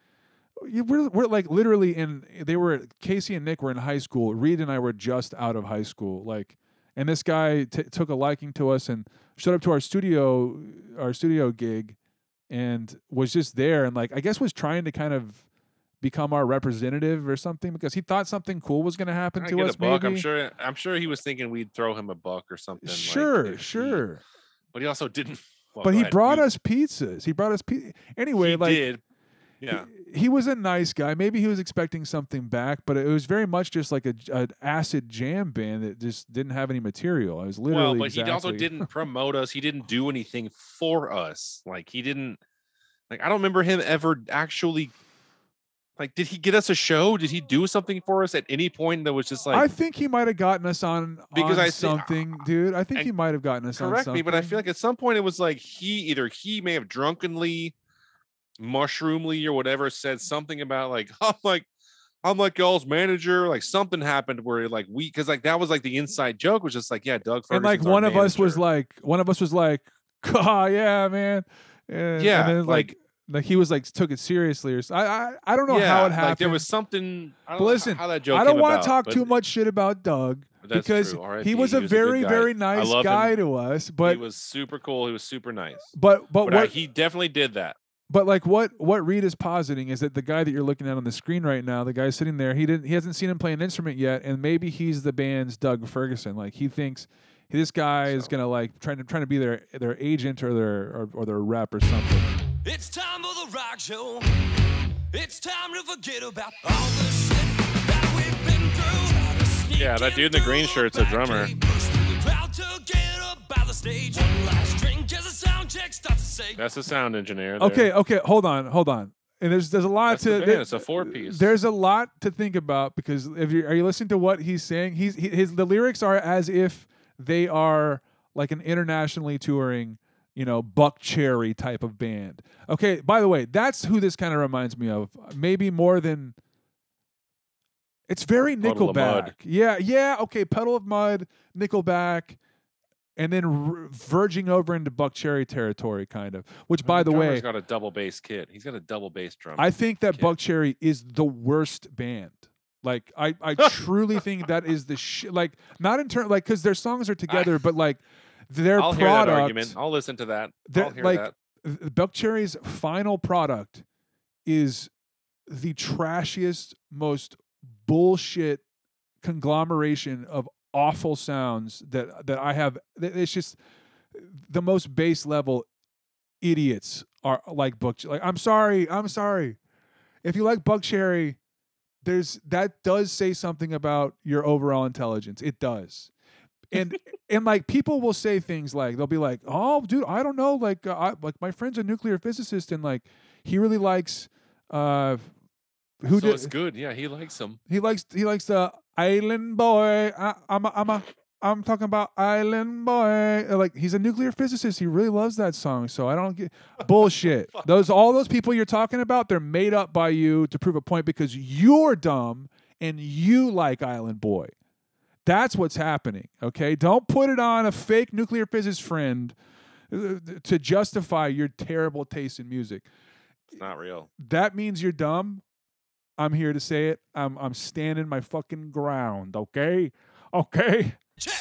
we're we're like literally in they were Casey and Nick were in high school. Reed and I were just out of high school. Like, and this guy t- took a liking to us and showed up to our studio our studio gig and was just there and like I guess was trying to kind of become our representative or something because he thought something cool was going to happen to us. maybe. I'm sure. I'm sure he was thinking we'd throw him a buck or something. like, Sure, he- sure. but he also didn't. Well, but he ahead. brought He- us pizzas. He brought us pizza. Anyway, He like did. Yeah. he, he was a nice guy. Maybe he was expecting something back, but it was very much just like a, an acid jam band that just didn't have any material. I was literally Well, but he also didn't promote us. He didn't do anything for us. Like he didn't. Like I don't remember him ever actually. Like, did he get us a show? Did he do something for us at any point that was just like? I think he might have gotten us on Because on I something, ah, dude. I think he might have gotten us on correct something. me, but I feel like at some point it was like he either he may have drunkenly, mushroomly or whatever said something about like I'm like I'm like y'all's manager. Like something happened where like we because like that was like the inside joke was just like yeah Doug and like one of us was like, one of us was like, "Ah, yeah, man." And, Yeah, and then like, like- like he was like took it seriously or I I don't know how it happened. Like there was something. I don't But know listen, how that joke I don't want to talk too much shit about Doug because he was a very guy. very nice guy him. to us. But he was super cool. He was super nice. but but But, I- what he definitely did that. But like what what Reed is positing is that the guy that you're looking at on the screen right now, the guy sitting there, he didn't he hasn't seen him play an instrument yet, and maybe he's the band's Doug Ferguson. Like he thinks this guy is gonna like trying to trying to be their their agent or their or, or their rep or something. It's time for the rock show. It's time to forget about all the shit that we've been through. Try to sneak Yeah, that dude in the green shirt's a back drummer. Stage. One last drink as the sound check starts to say. That's the sound engineer. there. Okay, okay, hold on, hold on. And there's there's a lot That's to the there- It's a four piece. There's a lot to think about because if you are you listening to what he's saying, he's he, his the lyrics are as if they are like an internationally touring, you know, Buckcherry type of band. Okay, by the way, that's who this kind of reminds me of. Maybe more than it's very Puddle of Nickelback. Yeah, yeah, okay, Puddle of Mudd, Nickelback, and then r- verging over into Buckcherry territory, kind of. Which, by mm-hmm. the drummer's way, he's got a double bass kit. He's got a double bass drum. I think that kit. Buckcherry is the worst band. Like I, I truly think that is the shit. Like not in turn, like because their songs are together, but like their I'll hear that argument. I'll listen to that. I'll hear like, that. th- Buckcherry's final product is the trashiest, most bullshit conglomeration of awful sounds that that I have. It's just the most base level idiots are like Buck. Like I'm sorry, I'm sorry. If you like Buckcherry, there's that does say something about your overall intelligence. It does. And and like people will say things like they'll be like, "Oh, dude, I don't know. Like, uh, I, like my friend's a nuclear physicist, and like he really likes uh, who so did it's good. Yeah, he likes him. he likes he likes the Island Boy. I, I'm a, I'm a I'm talking about Island Boy. Like he's a nuclear physicist. He really loves that song. So I don't get bullshit. those all those people you're talking about, they're made up by you to prove a point because you're dumb and you like Island Boy. That's what's happening. Okay, don't put it on a fake nuclear physicist friend uh, to justify your terrible taste in music It's not real. that means you're dumb. I'm here to say it. I'm I'm standing my fucking ground, okay? Okay. Check,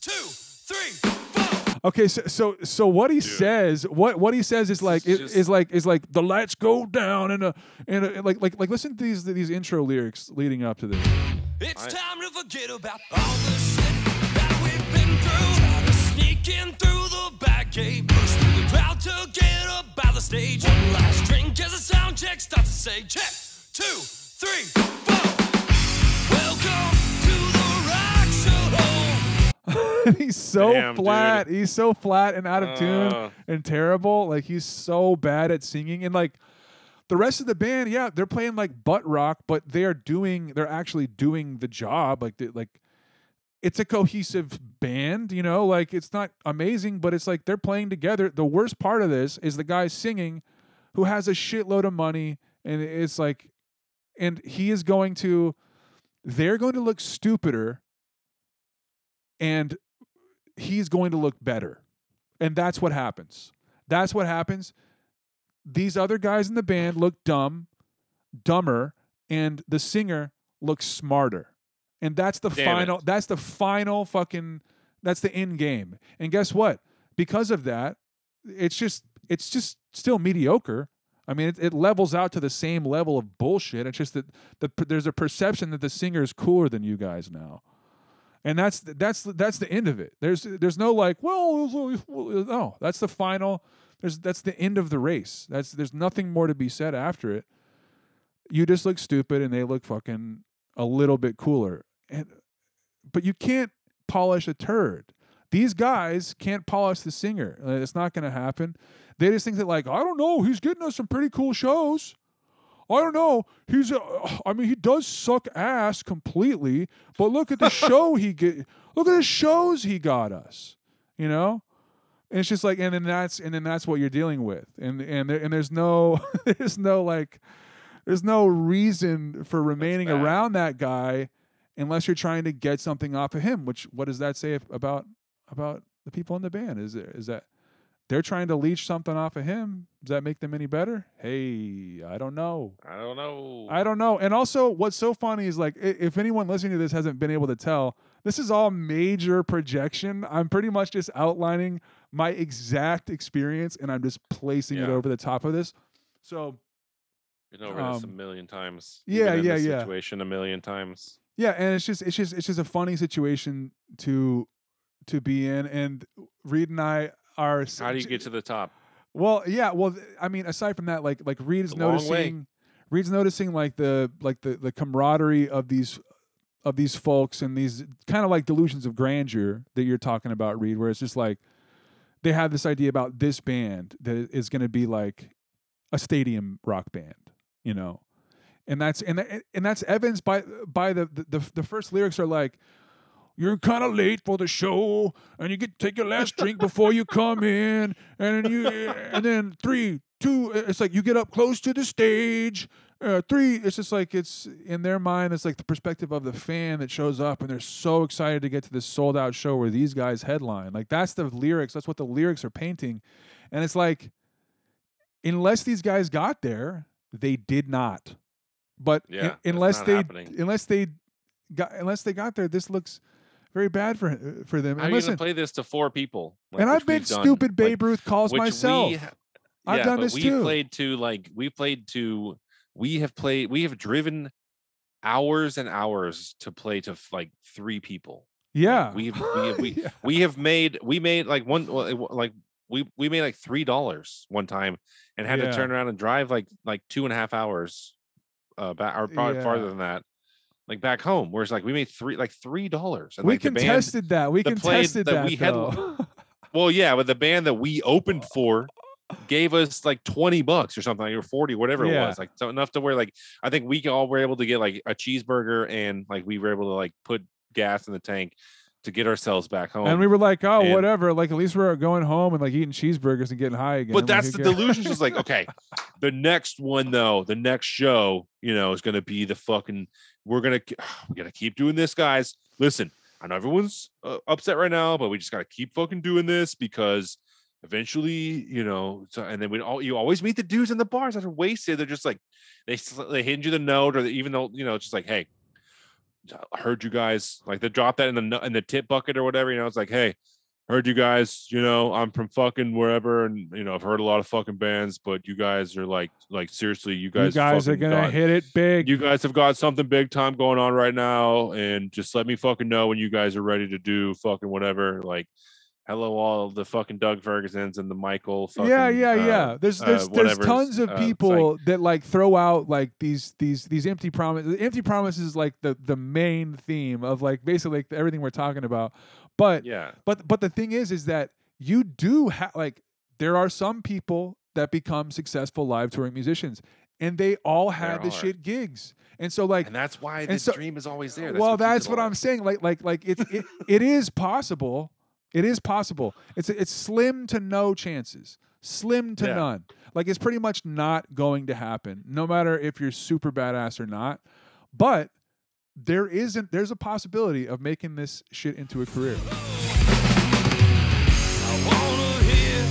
two, three, four. Okay, so so so what he says, what what he says is like is is, just- is like is like the lights go down and a and a, like like like listen to these these intro lyrics leading up to this. It's I- time to forget about all the shit that we've been through. Try to sneak in through the back gate, push through the crowd to get up by the stage. One last drink as the sound check starts to say, check, two, three, four. Welcome to the rock show. he's so Damn, dude. flat. He's so flat and out of tune Uh. and terrible. Like he's so bad at singing and like the rest of the band, yeah, they're playing like butt rock, but they are doing they're actually doing the job. Like they, like it's a cohesive band, you know, like it's not amazing, but it's like they're playing together. The worst part of this is the guy singing who has a shitload of money and it's like and he is going to they're going to look stupider and he's going to look better. And that's what happens. That's what happens. These other guys in the band look dumb, dumber, and the singer looks smarter. And that's the Damn final it. that's the final fucking that's the end game. And guess what? Because of that, it's just it's just still mediocre. I mean, it, it levels out to the same level of bullshit. It's just that the, there's a perception that the singer is cooler than you guys now and that's that's that's the end of it. There's there's no like, well, no, that's the final. There's that's the end of the race. That's there's nothing more to be said after it. You just look stupid, and they look fucking a little bit cooler. And but you can't polish a turd. These guys can't polish the singer. It's not going to happen. They just think that like, I don't know, he's getting us some pretty cool shows. I don't know. He's, uh, I mean, he does suck ass completely, but look at the show he get. Look at the shows he got us. You know, and it's just like, and then that's, and then that's what you're dealing with, and and there, and there's no, there's no like, there's no reason for remaining around that guy, unless you're trying to get something off of him. Which, what does that say about about the people in the band? Is there is that they're trying to leech something off of him? Does that make them any better? Hey, I don't know. I don't know. I don't know. And also, what's so funny is like, if anyone listening to this hasn't been able to tell, this is all major projection. I'm pretty much just outlining my exact experience and I'm just placing it over the top of this. So, Been over this a um, million times. yeah, yeah, yeah. Situation a million times. yeah, and it's just, it's just, it's just a funny situation to, to be in. And Reed and I are. How do you get to the top? Well, yeah. Well, I mean, aside from that, like like Reed is It's a long way. noticing, Reed's noticing like the like the the camaraderie of these of these folks and these kind of like delusions of grandeur that you're talking about, Reed, where it's just like they have this idea about this band that is going to be like a stadium rock band, you know, and that's and and that's evidenced by by the, the, the first lyrics are like you're kind of late for the show, and you get to take your last drink before you come in, and then you, and then three, two, it's like you get up close to the stage. Uh, three, it's just like it's in their mind. It's like the perspective of the fan that shows up, and they're so excited to get to this sold out show where these guys headline. Like that's the lyrics. That's what the lyrics are painting, and it's like, unless these guys got there, they did not. But Yeah, that's unless they, happening. unless they got, unless they got there, this looks very bad for for them. How are listen, gonna play this to four people? like, and I've done, stupid. like, Babe Ruth calls myself. We, I've yeah, done this we too. played to like we played to we have played we have driven hours and hours to play to like three people Yeah. we've we have, we, Yeah. we have made we made like one well, it wa- like we we made like three dollars one time and had Yeah. to turn around and drive like like two and a half hours uh back or probably farther than that like back home whereas like we made three like three dollars we like the band contested that. We contested that that. we had- well yeah but the band that we opened for gave us like 20 bucks or something or 40 whatever it was like so enough to where like i think we all were able to get like a cheeseburger and like we were able to like put gas in the tank to get ourselves back home and we were like, oh, and- whatever. Like at least we're going home and like eating cheeseburgers and getting high again. But that's the delusion. Just like, okay, the next one though, the next show, you know, is gonna be the fucking. We're gonna ke- we gotta keep doing this, guys. Listen, I know everyone's uh, upset right now, but we just gotta keep fucking doing this because eventually, you know. So, and then we all you always meet the dudes in the bars that are wasted. They're just like they they hand you the note, or even though you know, it's just like, hey, I heard you guys like they drop that in the in the tip bucket or whatever. You know, it's like, hey, heard you guys. You know, I'm from fucking wherever, and you know, I've heard a lot of fucking bands, but you guys are like, like seriously, you You guys, guys are gonna got- hit it big. You guys have got something big time going on right now, and just let me fucking know when you guys are ready to do fucking whatever. Like, hello, all the fucking Doug Ferguson's and the Michael. Fucking, yeah, yeah, uh, yeah. There's uh, there's there's tons of uh, like- people that like throw out like these these these empty promises. Empty promises is like the the main theme of like basically like everything we're talking about. But yeah, but but the thing is is that you do have like there are some people that become successful live touring musicians and they all had the shit gigs. And so like and that's why the so- dream is always there. well, keeps that's what I'm saying. Like, like, like it's it, it is possible. It is possible. It's it's slim to no chances. Slim to Yeah. none. Like it's pretty much not going to happen, no matter if you're super badass or not. But there isn't. There's a possibility of making this shit into a career. I wanna hear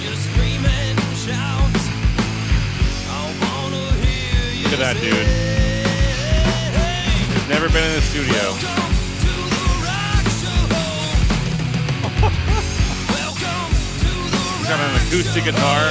you scream and shout. I wanna hear you Look at that dude. He's never been in the studio. Welcome to the rock show. Welcome to the He's got an acoustic guitar.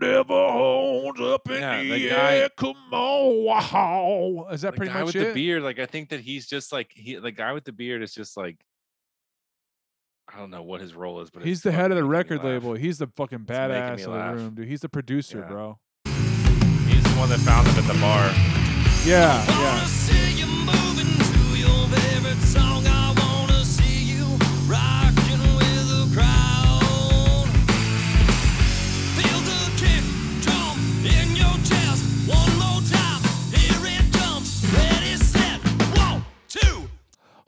Devil horns up in Yeah, the the guy- air. Come on, wow. Is that The pretty guy much with it? the beard, like I think that he's just like he. The guy with the beard is just like. I don't know what his role is, but He's it's the head of the fucking making me record label. He's the fucking making badass me of laugh. the room, dude. He's the producer, Yeah. bro. He's the one that found him at the bar. Yeah, Wanna yeah.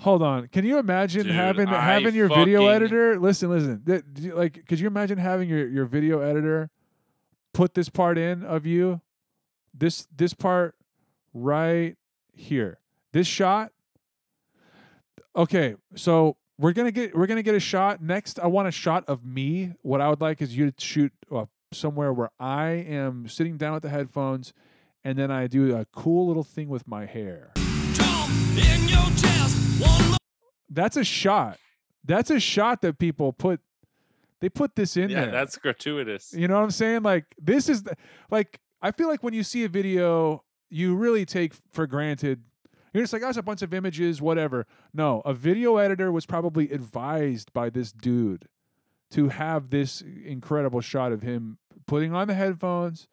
Hold on. Can you imagine Dude, having I having your video fucking- editor? Listen, listen. Th- do you- like, could you imagine having your your video editor put this part in of you? This this part right here. This shot. Okay, so we're gonna get we're gonna get a shot next. I want a shot of me. What I would like is you to shoot uh, somewhere where I am sitting down with the headphones, and then I do a cool little thing with my hair. Drum in your chest. That's a shot. That's a shot that people put. They put this in yeah, there. that's gratuitous. you know what I'm saying. Like this is the, like I feel like when you see a video, you really take for granted. You're just like, oh, it's a bunch of images, whatever. No, a video editor was probably advised by this dude to have this incredible shot of him putting on the headphones,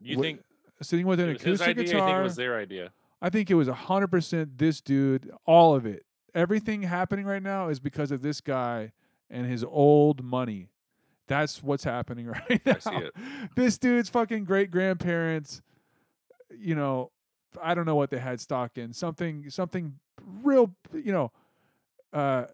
You think sitting with an it was his acoustic idea? I think guitar. it was their idea. I think it was 100% this dude, all of it. Everything happening right now is because of this guy and his old money. That's what's happening right now. I see it. This dude's fucking great grandparents, you know, I don't know what they had stock in. Something something real, you know, uh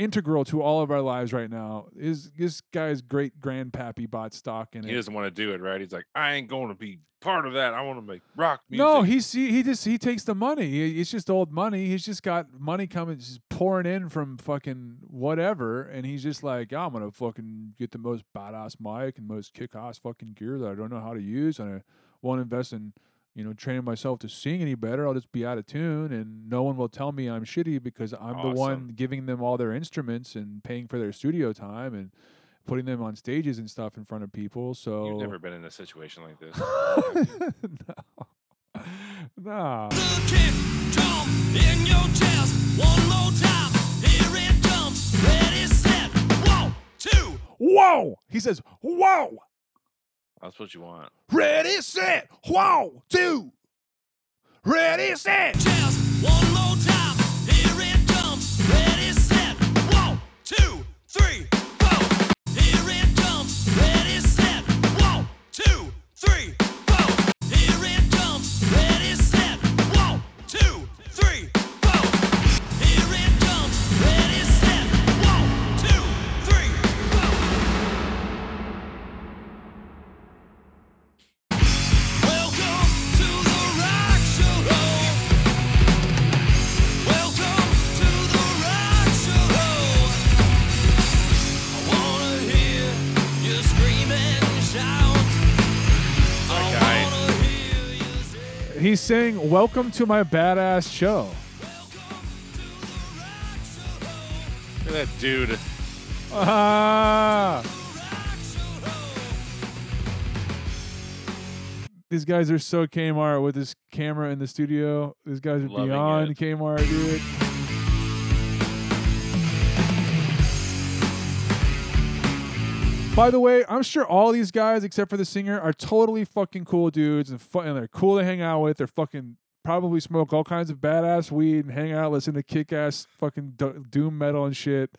integral to all of our lives right now. Is this guy's great grandpappy bought stock in He it? doesn't want to do it, right? He's like, I ain't going to be part of that. I want to make rock music. No, he, he just he takes the money. He- It's just old money. He's just got money coming, just pouring in from fucking whatever, and he's just like, I'm gonna fucking get the most badass mic and most kick ass fucking gear that I don't know how to use, and I won't invest in you know training myself to sing any better. I'll just be out of tune, and no one will tell me I'm shitty because I'm the one giving them all their instruments and paying for their studio time and putting them on stages and stuff in front of people. So You've never been in a situation like this. no. Nah. The kick drum in your chest. One more time. Here it comes. Ready, set. One, two. Whoa! He says, whoa! That's what you want. Ready, set, whoa, two. Ready, set. Chest. One more time. He's saying, welcome to my badass show. Look at that dude. Ah. These guys are so Kmart with this camera in the studio. These guys are Loving beyond it. Kmart, dude. By the way, I'm sure all these guys, except for the singer, are totally fucking cool dudes and, fu- and they're cool to hang out with. They're fucking probably smoke all kinds of badass weed and hang out, listen to kick ass fucking do- doom metal and shit.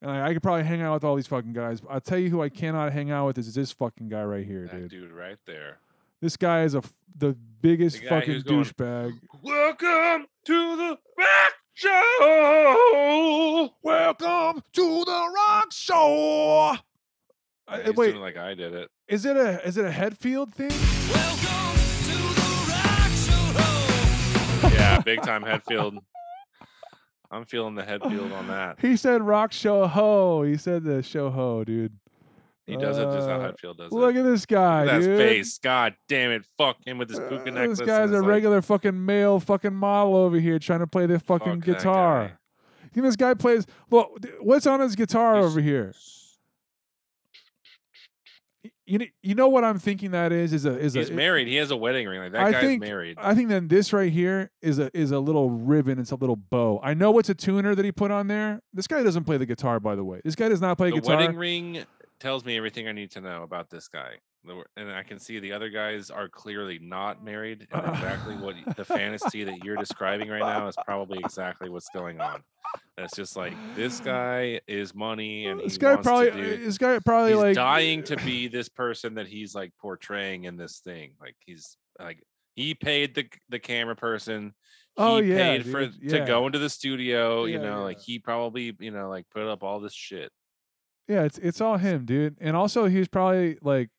And I, I could probably hang out with all these fucking guys. I'll tell you who I cannot hang out with is this fucking guy right here, That dude. dude right there. This guy is a f- the biggest The guy fucking who's going- douchebag. Welcome to the rock show. Welcome to the rock show. Uh, He's wait, doing like I did it. is it a is it a Hetfield thing? Welcome to the rock show. Yeah, big time Hetfield. I'm feeling the Hetfield on that. He said rock show ho. He said the show ho, dude. He does it just how Uh, Hetfield does Look it. at this guy, Look at that dude. face. God damn it. Fuck him with his Uh, puka necklace. this guy's and a it's like, regular fucking male fucking model over here trying to play the fucking Fuck that guitar. guy. You think this guy plays? Well, what's on his guitar He's- over here? You know, you know what I'm thinking that is is a is He's a married. He has a wedding ring. Like that I guy's think married. I think then this right here is a is a little ribbon. It's a little bow. I know it's a tuner that he put on there. This guy doesn't play the guitar, by the way. This guy does not play the guitar. wedding ring tells me everything I need to know about this guy. And I can see the other guys are clearly not married. And exactly what the fantasy that you're describing right now is probably exactly what's going on. That's just like this guy is money, and this guy probably do. Uh, this guy probably like dying to be this person that he's like portraying in this thing. Like he's like he paid the the camera person. Oh, he Oh, yeah, paid for dude, to go into the studio. Yeah, you know, yeah. like he probably you know like put up all this shit. Yeah, it's it's all him, dude. And also he's probably like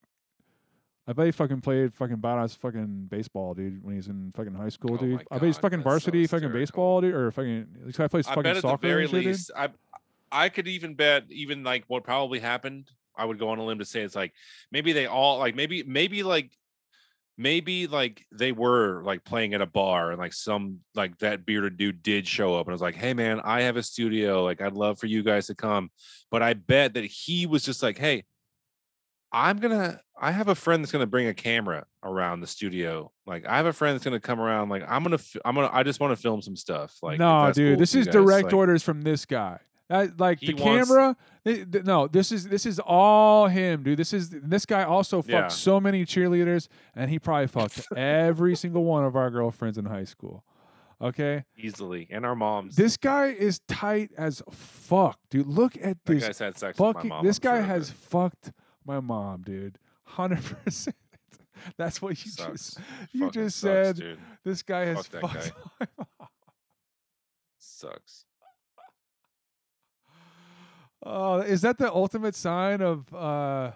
I bet he fucking played fucking badass fucking baseball, dude, when he's in fucking high school, Oh dude. my I bet he's fucking that's so varsity fucking baseball, dude, or fucking this guy plays I fucking bet at the soccer very shit, least, I I could even bet even like what probably happened. I would go on a limb to say it's like maybe they all like maybe maybe like maybe like they were like playing at a bar and like some like that bearded dude did show up and was like, hey man, I have a studio. Like I'd love for you guys to come. But I bet that he was just like, hey, I'm gonna I have a friend that's gonna bring a camera around the studio. Like I have a friend that's gonna come around. Like I'm gonna I'm gonna I just want to film some stuff. Like no, dude, cool this is guys, direct like- orders from this guy. That, like the wants- camera, th- th- no, this is this is all him, dude. This is this guy also fucked Yeah. so many cheerleaders, and he probably fucked every single one of our girlfriends in high school. Okay, easily and our moms. this guy is tight as fuck, dude. Look at that this guy's had sex fucking. mom. this guy sure has fucked my mom, dude. Hundred percent. That's what you Sucks. just you Fucking just sucks, said. dude. This guy has Fuck fucked guy. my mom. Sucks. Oh, is that the ultimate sign of? uh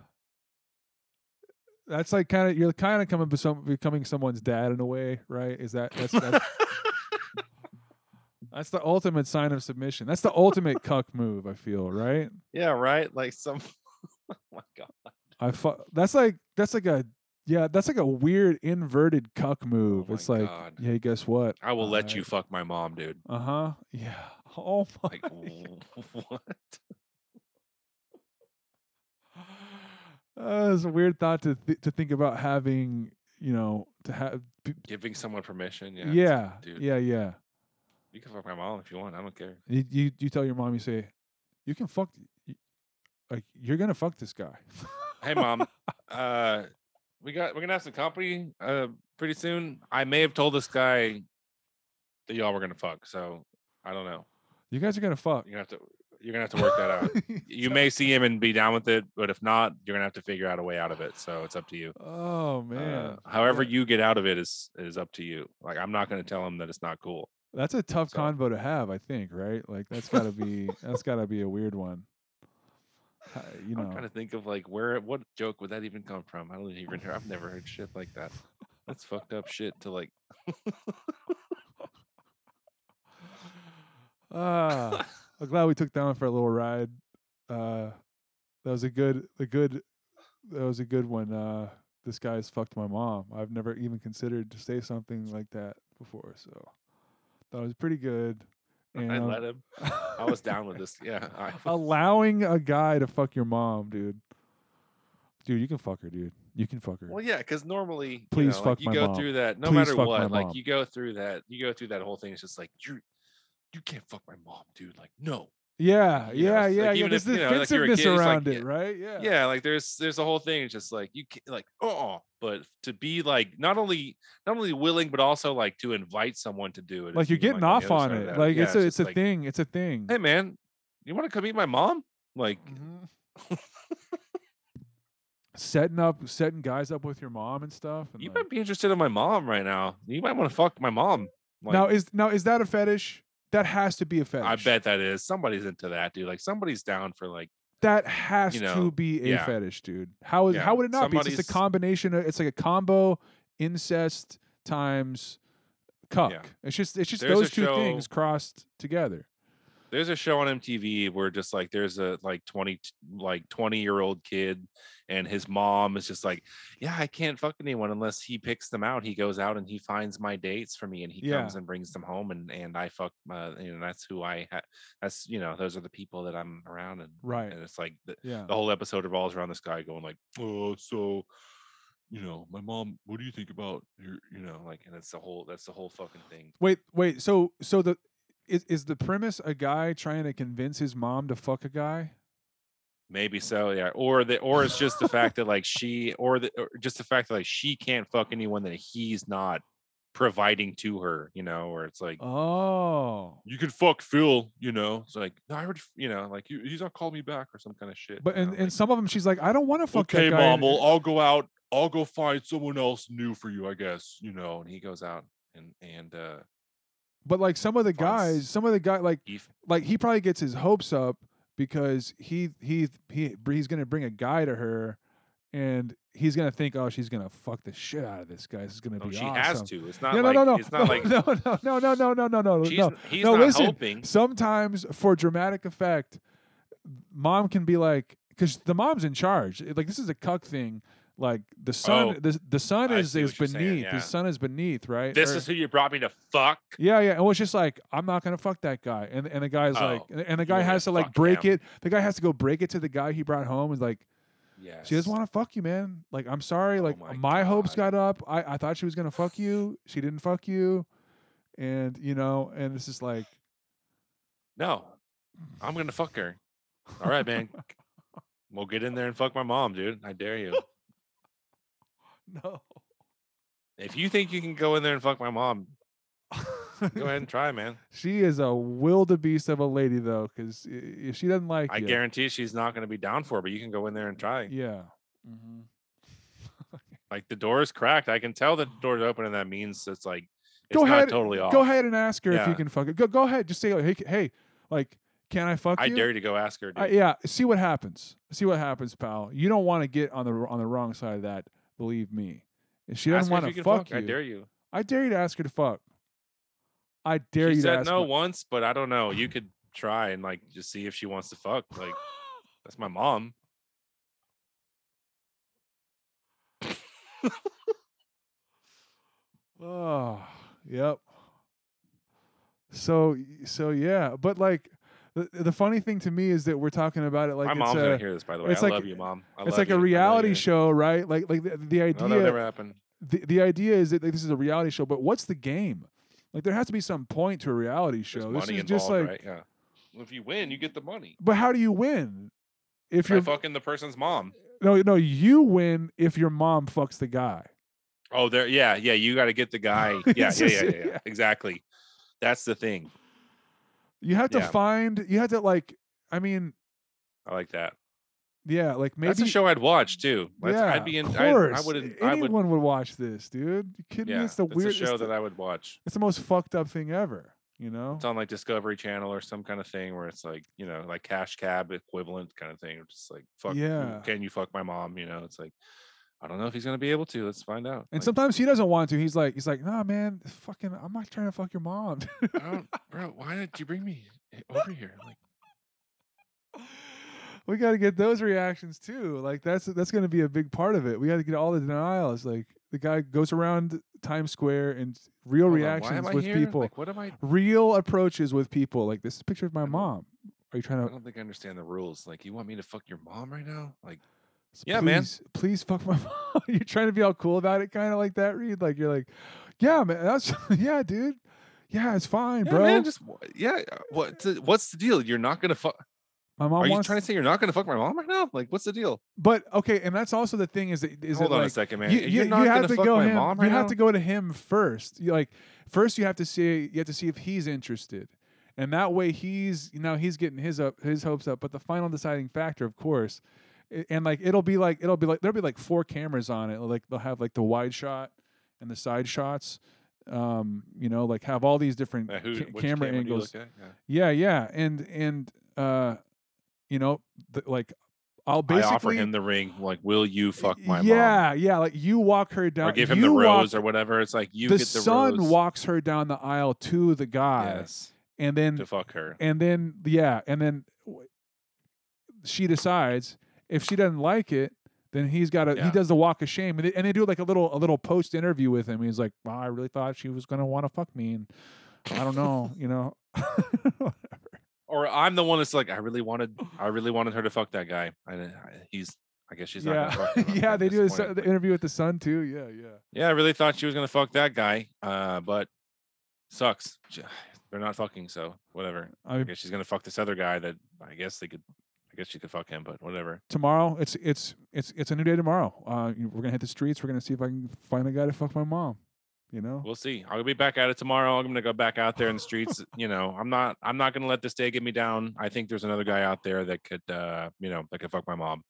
That's like kind of you're kind of coming some becoming someone's dad in a way, right? Is that that's that's, that's the ultimate sign of submission. That's the ultimate cuck move. I feel right. Yeah, right. Like some. oh my god. I fu- That's like that's like a yeah. That's like a weird inverted cuck move. Oh it's like God. hey, guess what? I will let you fuck my mom, dude. Uh huh. Yeah. Oh my. Like what? Uh, it's a weird thought to th- to think about having. You know, to have. Giving someone permission? Yeah. Yeah. like. Yeah. Yeah. You can fuck my mom if you want. I don't care. You, you you tell your mom you say, you can fuck, like you're gonna fuck this guy. Hey, mom. uh, we got we're gonna have some company uh pretty soon. I may have told this guy that y'all were gonna fuck, so I don't know. you guys are gonna fuck. You're gonna have to you're gonna have to work that out. You may see him and be down with it, but if not, you're gonna have to figure out a way out of it. So it's up to you. Oh Uh, man. however Yeah. you get out of it is is up to you. Like I'm not gonna tell him that it's not cool. That's a tough So- convo to have, I think, right? Like that's gotta be that's gotta be a weird one. Uh, You I'm know, trying to think of like where what joke would that even come from? I don't even hear. I've never heard shit like that. That's fucked up shit to like. ah, I'm glad we took down for a little ride. Uh, that was a good, a good, that was a good one. Uh, this guy's fucked my mom. I've never even considered to say something like that before, so that was pretty good. And I let him. I was down with this. Yeah. I, allowing a guy to fuck your mom, dude. Dude, you can fuck her, dude. You can fuck her. Well, yeah, because normally, you Please know, like, fuck you my go mom. through that. No Please matter fuck my what, like you go through that. You go through that whole thing. It's just like you, you can't fuck my mom, dude. Like no. Yeah, You know, yeah, yeah, like, yeah. There's if, you know, like, defensiveness kid, it's like, around it, right? Yeah. Yeah, like there's there's a whole thing. It's just like you can like oh, but to be like not only not only willing but also like to invite someone to do it. Like you're getting off on it. Like Yeah, it's a it's a thing. It's a thing. Hey man, you want to come meet my mom? Like Mhm. setting up setting guys up with your mom and stuff. And you might be interested in my mom right now. You might want to fuck my mom. Like, now is now is that a fetish? That has to be a fetish. I bet that is somebody's into that, dude. Like somebody's down for like that has you to be a yeah. fetish, dude. How is Yeah, how would it not be? It's just a combination. Of, it's like a combo incest times cuck. Yeah. It's just it's just There's those two things crossed together. There's a show on MTV where just like there's a like 20 like 20 year old kid and his mom is just like yeah I can't fuck anyone unless he picks them out he goes out and he finds my dates for me and he Yeah. comes and brings them home and and I fuck uh, you know that's who I ha- that's you know those are the people that I'm around and Right. and it's like the, Yeah. the whole episode revolves around this guy going like oh so you know my mom what do you think about your you know like and it's the whole that's the whole fucking thing Wait, wait. So so the is is the premise a guy trying to convince his mom to fuck a guy? Maybe so, yeah. Or the or it's just the fact that like she or the or just the fact that like she can't fuck anyone that he's not providing to her, you know, or it's like Oh. you can fuck Phil, you know. It's like no, I already, you know, like you, he's not calling me back or some kind of shit. But and, know, and like, some of them she's like, I don't want to fuck okay, that guy. mom, well, I'll go out, I'll go find someone else new for you, I guess, you know. And he goes out and and uh But like some of the guys, some of the guy like like he probably gets his hopes up because he he he he's gonna bring a guy to her, and he's gonna think, oh, she's gonna fuck the shit out of this guy. This is gonna be she has to. It's not No, like no, no, no, it's not like no, no, no, no, no, no, no, no, no. he's no, listen. hoping. Sometimes for dramatic effect, mom can be like, because the mom's in charge. Like this is a cuck thing. Like the sun, Oh, the the son I is is you're saying, beneath. yeah. The sun is beneath, right? This Or- is who you brought me to fuck. yeah, yeah. And it was just like, I'm not gonna fuck that guy. And and the guy's oh, like, Oh, and, and the guy has to like break him. it. The guy has to go break it to the guy he brought home. And like, Yes. she doesn't want to fuck you, man. Like, I'm sorry. Oh Like, my my, hopes got up. I I thought she was gonna fuck you. She didn't fuck you. And you know, and it's just like, No, I'm gonna fuck her. All right, man. we'll get in there and fuck my mom, dude. I dare you. No. If you think you can go in there and fuck my mom, go ahead and try, man. She is a wildebeest of a lady, though, because if she doesn't like I you, guarantee she's not gonna be down for it, but you can go in there and try. yeah. Mm-hmm. Like the door is cracked. I can tell the door's open, and that means it's like it's Go not ahead, totally off. Go ahead and ask her if you can fuck it. Go go ahead. Just say, hey, hey, like, Can I fuck I you? dare you to go ask her. Uh, yeah, see what happens. See what happens, pal. You don't want to get on the on the wrong side of that. Believe me. If she doesn't want to can fuck, you, I dare you. I dare you to ask her to fuck. I dare she you to said no once, but I don't know. You could try and like just see if she wants to fuck. Like that's my mom. Oh, yep. So so yeah, but like the, the funny thing to me is that we're talking about it like my it's mom's a, gonna hear this, by the way. it's I like- love you, mom. I it's love like you. a reality show, right? Like like the, the idea No, that never happened. the, the idea is that like, this is a reality show, but what's the game? Like there has to be some point to a reality There's show. This money is just like right? Yeah. Well, if you win, you get the money. but how do you win? If By you're fucking the person's mom. no no you win if your mom fucks the guy. Oh, there. Yeah, yeah. You got to get the guy. Yeah, yeah, yeah, yeah. yeah. Exactly. That's the thing. You have to Yeah. find you have to like I mean I like that. yeah like maybe That's a show I'd watch too. That's, yeah, I'd be in. of I, course. I wouldn't. Anyone I would. would watch this, dude. You kidding Yeah, me? It's the weirdest show that the, I would watch. it's the most fucked up thing ever. You know? It's on like Discovery Channel or some kind of thing where it's like you know like cash cab equivalent kind of thing. Just like fuck. Yeah. Can you fuck my mom? You know, it's like I don't know if he's gonna be able to. Let's find out. And Like, sometimes he doesn't want to. He's like, he's like, nah, man, fucking, I'm not trying to fuck your mom. Bro. Why did you bring me over here? Like, we got to get those reactions too. Like that's that's going to be a big part of it. We got to get all the denials. Like the guy goes around Times Square and real reactions why am I with here? people, Like, what am I? real approaches with people. Like this is a picture of my mom. Are you trying to? I don't think I understand the rules. Like, you want me to fuck your mom right now? Like, s- yeah, man. please, Please fuck my mom. you're trying to be all cool about it, kind of like that, Reed. Like you're like, yeah, man. That's yeah, dude. Yeah, it's fine, yeah, bro. man. Just yeah. uh, What's the, what's the deal? You're not gonna fuck. my mom Are you trying to say you're not gonna fuck my mom right now? Like, what's the deal? but okay, and that's also the thing is that is Hold on like, a second, man. You, You're you, not you have to fuck go him. mom you right have now? to go to him first. You like first you have to see you have to see if he's interested, and that way he's you know he's getting his up his hopes up. But the final deciding factor, of course, and like it'll be like it'll be like there'll be like four cameras on it. Like they'll have like the wide shot and the side shots. Um, you know, like have all these different Uh, who, ca- camera angles. Yeah. Yeah, yeah, and and uh, you know, th- like I'll basically I offer him the ring. Like, will you fuck my mom? yeah, yeah. Like you walk her down, Or give him you the walk- rose or whatever. It's like you the get the son rose. walks her down the aisle to the guy, Yes. and then To fuck her. and then yeah, and then she decides if she doesn't like it, then he's got to he does the walk of shame, and they, and they do like a little a little post interview with him. He's like, well, I really thought she was gonna want to fuck me, and I don't know, you know. Or I'm the one that's like, I really wanted, I really wanted her to fuck that guy. I, I he's, I guess she's not. yeah, Gonna fuck him. I'm yeah. They do the, Like, interview with the son too. Yeah, yeah. Yeah, I really thought she was gonna fuck that guy. Uh, but sucks. They're not fucking, so whatever. I I guess she's gonna fuck this other guy that I guess they could. I guess you could fuck him, but whatever. tomorrow it's it's it's it's a new day tomorrow. Uh, we're gonna hit the streets. We're gonna see if I can find a guy to fuck my mom. You know. We'll see. I'll be back at it tomorrow. I'm gonna go back out there in the streets. you know, I'm not. I'm not gonna let this day get me down. I think there's another guy out there that could, uh, you know, that could fuck my mom,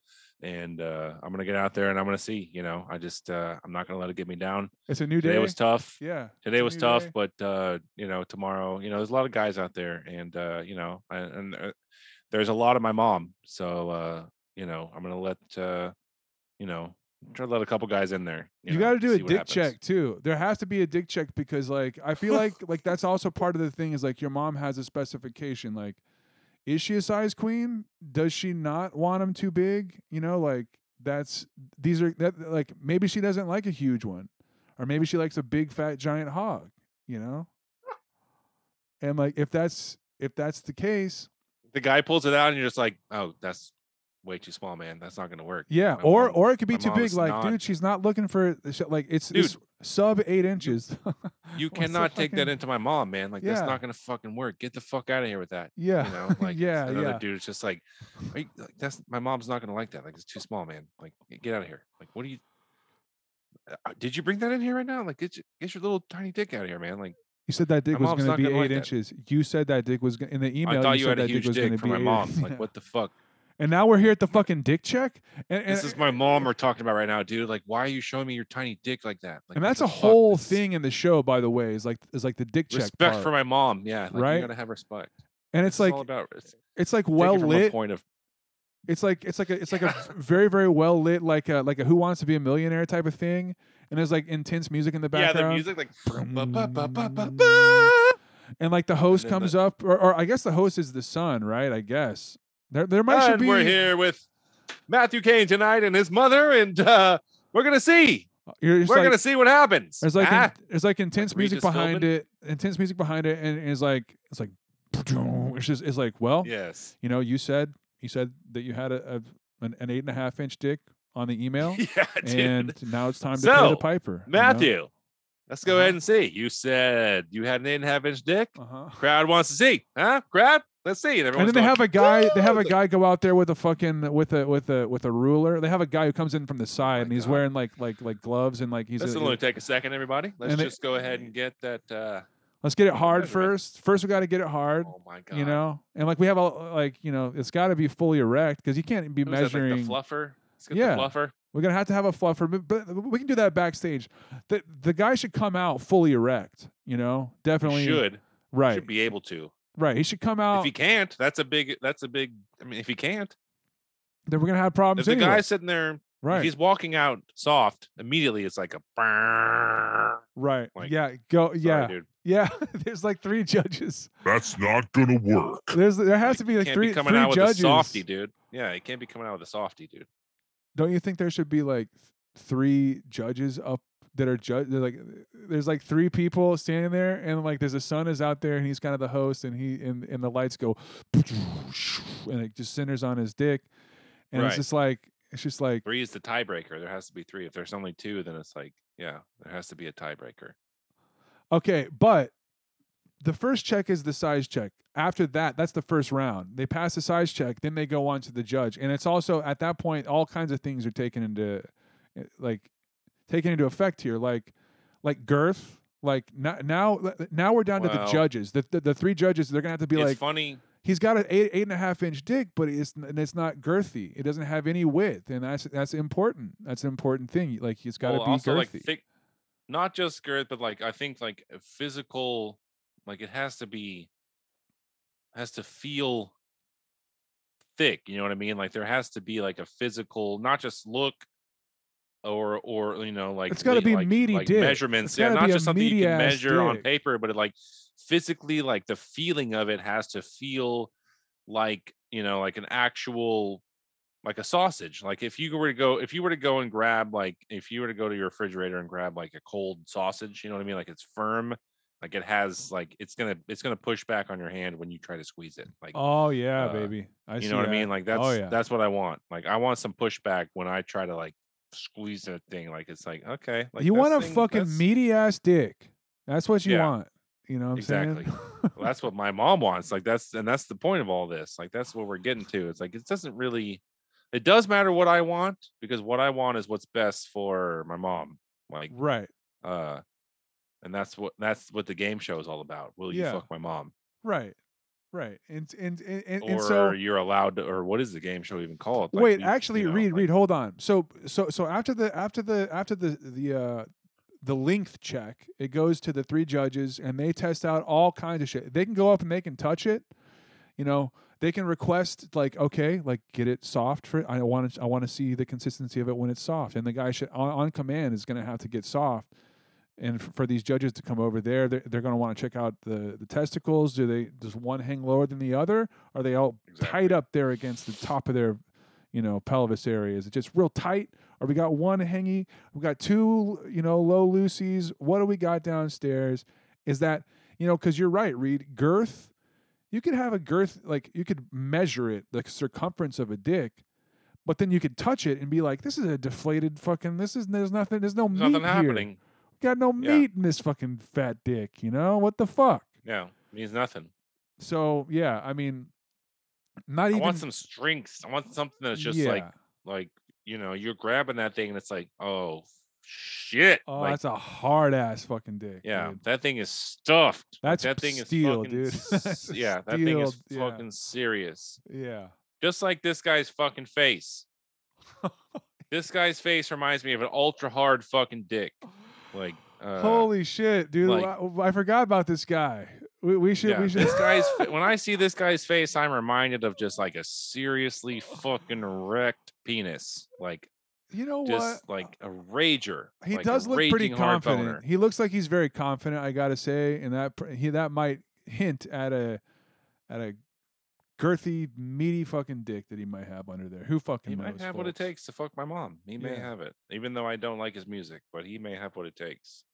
and uh, I'm gonna get out there and I'm gonna see. You know, I just, uh, I'm not gonna let it get me down. It's a new day. Today was tough. Yeah. Today was tough, day. but uh, you know, tomorrow, you know, there's a lot of guys out there, and uh, you know, and, and uh, there's a lot of my mom. So uh, you know, I'm gonna let uh, you know, try to let a couple guys in there. You, know, got to do a dick happens. check too. There has to be a dick check because, like, I feel like like that's also part of the thing is like your mom has a specification. Like, is she a size queen? Does she not want them too big? You know, like that's these are that like maybe she doesn't like a huge one, or maybe she likes a big fat giant hog. You know, and like if that's if that's the case, The guy pulls it out, and you're just like, oh, that's way too small, man. That's not gonna work. yeah, My or mom- or it could be too big. Like, not- dude, she's not looking for like it's, it's sub eight inches. you cannot take that into my mom, man. Like that's not gonna fucking work. Get the fuck out of here with that. Yeah, You know, like yeah, another yeah. dude. It's just like, are you, like, that's my mom's not gonna like that. Like it's too small, man. Like get out of here. Like what do you? Uh, Did you bring that in here right now? Like get your, get your little tiny dick out of here, man. Like You said that dick My was going to be eight like that. inches. You said that dick was gonna, in the email. I thought you you said had a huge dick for my mom. Like what the fuck? And now we're here at the fucking dick check, and and, This is my mom we're talking about right now, dude. Like why are you showing me your tiny dick like that? Like and that's a whole thing in the show, by the way. Is like is like the dick check Respect for my mom. Yeah, like, Right? You gotta have respect. and it's is like about. It's, It's like well lit. point of It's like it's like a it's like a very very well lit like a like a Who Wants to Be a Millionaire type of thing, and there's like intense music in the background. yeah, background. the music like and like the host then comes up, or, or I guess the host is the son, right? I guess there there might should and be. we're here with Matthew Kane tonight and his mother, and uh, we're gonna see. You're just We're like, gonna see what happens. There's like Ah, in- there's like intense music Regis behind Philbin? it, intense music behind it, and it's like it's like it's just it's like well, yes. you know, you said you said that you had a, a an, an eight and a half inch dick on the email, Yeah, dude. and now it's time to pay So, the piper. you know? Matthew, let's go Uh-huh. ahead and see. You said you had an eight and a half inch dick. Uh-huh. Crowd wants to see, huh? Crowd, let's see. And, And then they going, have a guy. They have a guy go out there with a fucking with a with a with a ruler. They have a guy who comes in from the side, my and he's God. wearing like like like gloves and like he's. This will only take a second, everybody. Let's And they- just go ahead and get that. Uh, let's get it hard first. First, we got to get it hard. oh my god! You know, and like we have a like you know, it's got to be fully erect because you can't be Who's that, like, measuring. the fluffer. Yeah. the fluffer. We're gonna have to have a fluffer, but, but we can do that backstage. The the guy should come out fully erect. You know, definitely Should right, should be able to. right. He should come out. If he can't, that's a big. That's a big. I mean, if he can't, then we're gonna have problems. if the anyway. guy's sitting there, if right, he's walking out soft, immediately it's like a. Right, like- yeah, go, yeah, dude. Yeah. There's like three judges. That's not gonna work. There's there has to be like can't three be coming three out with judges. a softy, dude. Yeah, it can't be coming out with a softy, dude. Don't you think there should be like three judges up that are judge? Like there's like three people standing there, and like there's a son is out there, and he's kind of the host, and he and, and the lights go, and it just centers on his dick, and it's just like it's just like Three is the tiebreaker. There has to be three. If there's only two, then it's like, yeah, there has to be a tiebreaker. Okay, but the first check is the size check. After that, that's the first round. They pass the size check, then they go on to the judge, and it's also at that point all kinds of things are taken into eh, like taken into effect here, like like girth. Like now, now, now we're down to the judges. The, the the three judges, they're gonna have to be it's like, funny. he's got an eight eight and a half inch dick, but it's and it's not girthy. It doesn't have any width, and that's that's important. That's an important thing. Like it's got to well, be girthy. like thick, not just girth, but like I think like physical, like it has to be, has to feel thick. You know what I mean? Like there has to be like a physical, not just look. Or, or you know, like It's gotta be like, meaty like dick. measurements. Yeah, not just something you can measure on paper, but it like physically, like the feeling of it has to feel like you know, like an actual like a sausage. Like if you were to go, if you were to go and grab, like if you were to go to your refrigerator and grab like a cold sausage, you know what I mean? Like it's firm, like it has, like it's gonna, it's gonna push back on your hand when you try to squeeze it. Like oh yeah, uh, baby. I you know what I mean? Like that's oh yeah. that's what I want. Like I want some pushback when I try to like squeeze a thing. Like it's like okay, like you want a thing- fucking meaty ass dick. That's what you Yeah. want. You know what I'm Exactly. saying? Well, that's what my mom wants. Like that's and that's the point of all this. Like that's what we're getting to. It's like it doesn't really it does matter what I want because what I want is what's best for my mom. Like right. uh and that's what that's what the game show is all about. Will you Yeah. fuck my mom? Right. Right. And and and, and, and so you're allowed to or what is the game show even called? Like, wait, you- actually you know, read like- read hold on. So so so after the after the after the the uh the length check, it goes to the three judges and they test out all kinds of shit. They can go up and they can touch it. You know, they can request like okay, like get it soft for I want to I want to see the consistency of it when it's soft. And the guy should on, on command is going to have to get soft. And for these judges to come over there, they're, they're going to want to check out the, the testicles. Do they does one hang lower than the other? Are they all tight Exactly. up there against the top of their, you know, pelvis area? Is it just real tight? Or we got one hangy? We got two, you know, low loosies. What do we got downstairs? Is that you know? Because you're right, Reed. Girth. You could have a girth like you could measure it, the circumference of a dick, but then you could touch it and be like, "This is a deflated fucking. This is there's nothing. There's no There's meat nothing here. happening. Got no Yeah. meat in this fucking fat dick. You know what the fuck? Yeah, means nothing. So yeah, I mean, not I even. want some strength. I want something that's just like like you know, you're grabbing that thing and it's like, oh shit. Oh, like, that's a hard ass fucking dick. yeah, dude. that thing is stuffed. That's that thing steel, is fucking, dude. yeah, that thing is steel, yeah. fucking serious. Yeah. Just like this guy's fucking face. this guy's face reminds me of an ultra hard fucking dick. Like uh, Holy shit, dude! like- I, I forgot about this guy. We, we should. Yeah, we should. this guy's when I see this guy's face, I'm reminded of just like a seriously fucking wrecked penis, like you know what? just like a rager. He like does look pretty confident. boner. He looks like he's very confident. I gotta say, and that he that might hint at a at a girthy, meaty fucking dick that he might have under there. Who fucking He knows? might have what it takes to fuck my mom. He may Yeah. have it, even though I don't like his music, but he may have what it takes.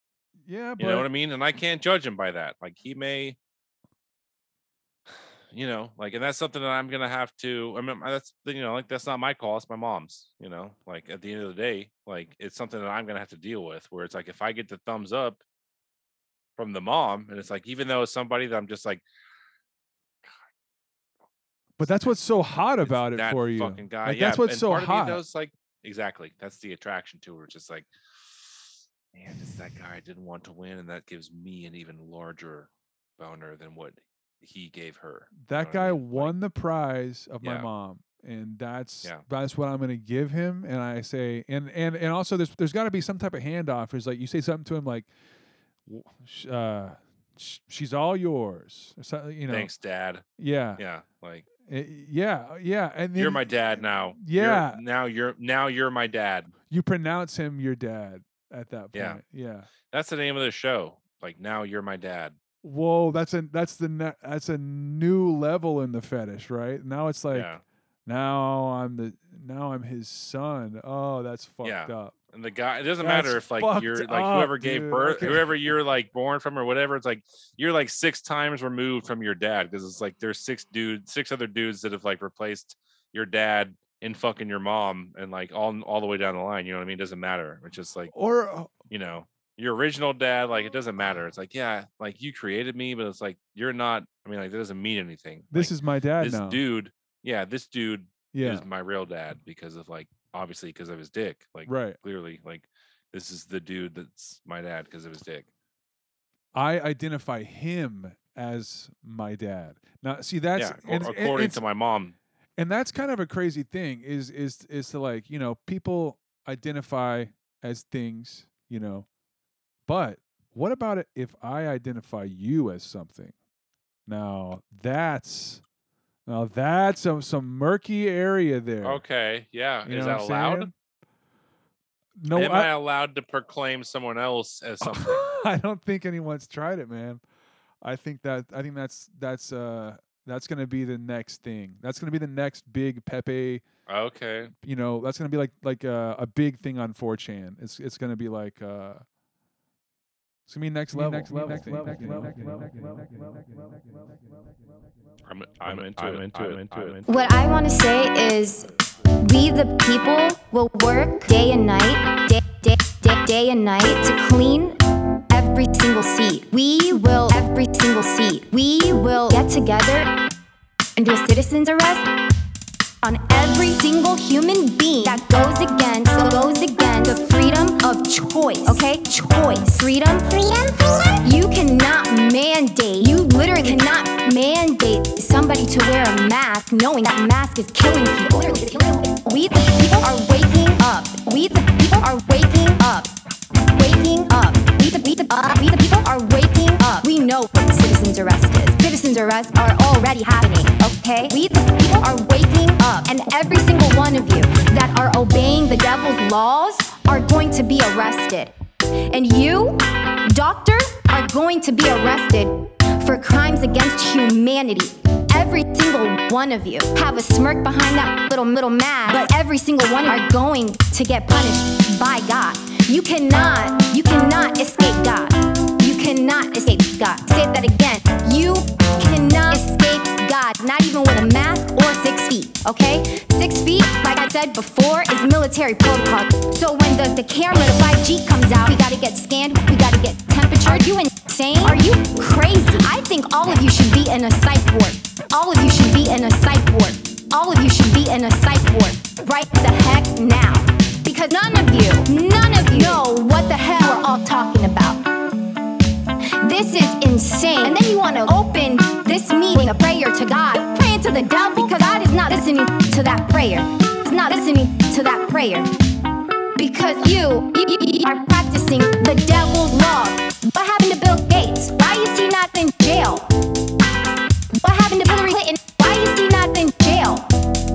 Yeah, but You know what I mean? And I can't judge him by that. Like he may, you know, like, and that's something that I'm gonna have to. I mean, that's you know, like that's not my call. It's my mom's. You know, like at the end of the day, like it's something that I'm gonna have to deal with. Where it's like if I get the thumbs up from the mom, and it's like even though it's somebody that I'm just like but that's what's so hot about it for you. fucking guy. Like, yeah, that's what's so hot. Does like exactly. That's the attraction to her. It's just like, man, it's that guy I didn't want to win, and that gives me an even larger boner than what he gave her. you know that I guy mean? Like, won the prize of my mom and that's Yeah. that's what i'm going to give him and i say and and and also there's there's got to be some type of handoff it's like you say something to him like uh she's all yours or something you know Thanks, Dad. yeah Yeah, like Eh, yeah yeah and then you're my dad now. You're- Yeah. now you're now you're my dad. you pronounce him your dad at that point Yeah. yeah That's the name of the show. Like now you're my dad. Whoa that's a that's the ne- that's a new level in the fetish right now it's like yeah. now i'm the now i'm his son oh that's fucked Yeah. up And the guy, it doesn't That's matter if like you're like up, whoever gave dude. birth, Okay. whoever you're like born from or whatever. It's like you're like six times removed from your dad because it's like there's six dudes, six other dudes that have like replaced your dad in fucking your mom and like all all the way down the line. You know what I mean? It doesn't matter. It's just like or uh, you know your original dad. Like it doesn't matter. It's like yeah, like you created me, but it's like you're not. I mean, like that doesn't mean anything. this Like, is my dad this now dude. Yeah, this dude yeah is my real dad because of like obviously because of his dick. Like right clearly like this is the dude that's my dad because of his dick. i identify him as my dad now see that's yeah, and, ac- and according to my mom. and that's kind of a crazy thing is is is to like you know people identify as things you know but what about it if i identify you as something now that's now that's some some murky area there Okay, yeah. You is that allowed? saying? no Am I, I, allowed to proclaim someone else as something? I don't think anyone's tried it man i think that i think that's that's uh that's gonna be the next thing that's gonna be the next big pepe okay. you know that's gonna be like like a, a big thing on 4chan. It's it's gonna be like uh, it's gonna be next level. Next level. I'm I'm into it. I'm into it. What I want to say is, we the people will work day and night, day, day, day, day and night to clean every single seat. We will every single seat. We will get together and do a citizen's arrest on every single human being that goes against goes against the freedom of choice. Okay, choice, freedom, freedom, freedom. You cannot mandate. You literally cannot mandate somebody to wear a mask, knowing that mask is killing people. We the people are waking up. We the people are waking up. Waking up. We the, we the, uh, we the people are waking up. We know what citizens arrest is. Citizens arrests are already happening. Okay, we the people are waking up, and every single one of you that are obeying the devil's laws are going to be arrested. And you, doctor, are going to be arrested for crimes against humanity. Every single one of you have a smirk behind that little middle mask, but every single one of you are going to get punished by God. You cannot, you cannot escape God. Cannot escape God. Say that again. You cannot escape God, not even with a mask or six feet, okay? Six feet, like I said before, is military protocol. So when the, the camera, the 5G comes out, we gotta get scanned, we gotta get temperature. Are you insane? Are you crazy? I think all of you should be in a psych ward. All of you should be in a psych ward. All of you should be in a psych ward right the heck now. Because none of you, none of you know what the hell we're all talking about. This is insane. And then you want to open this meeting a prayer to God. Praying to the devil because God is not listening to that prayer. He's not listening to that prayer. Because you, you, you are practicing the devil's law. What happened to Bill Gates? Why is he not in jail? What happened to Hillary Clinton? Why is he not in jail?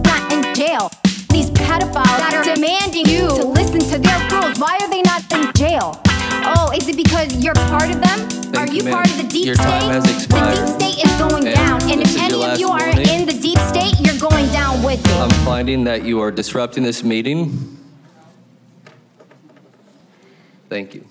Not in jail. These pedophiles that are demanding you to listen to their rules. Why are they not in jail? Oh, is it because you're part of them? Thank are you, you part of the deep Your state? The deep state is going and down, and if any of you morning. are in the deep state, you're going down with it. I'm finding that you are disrupting this meeting. Thank you.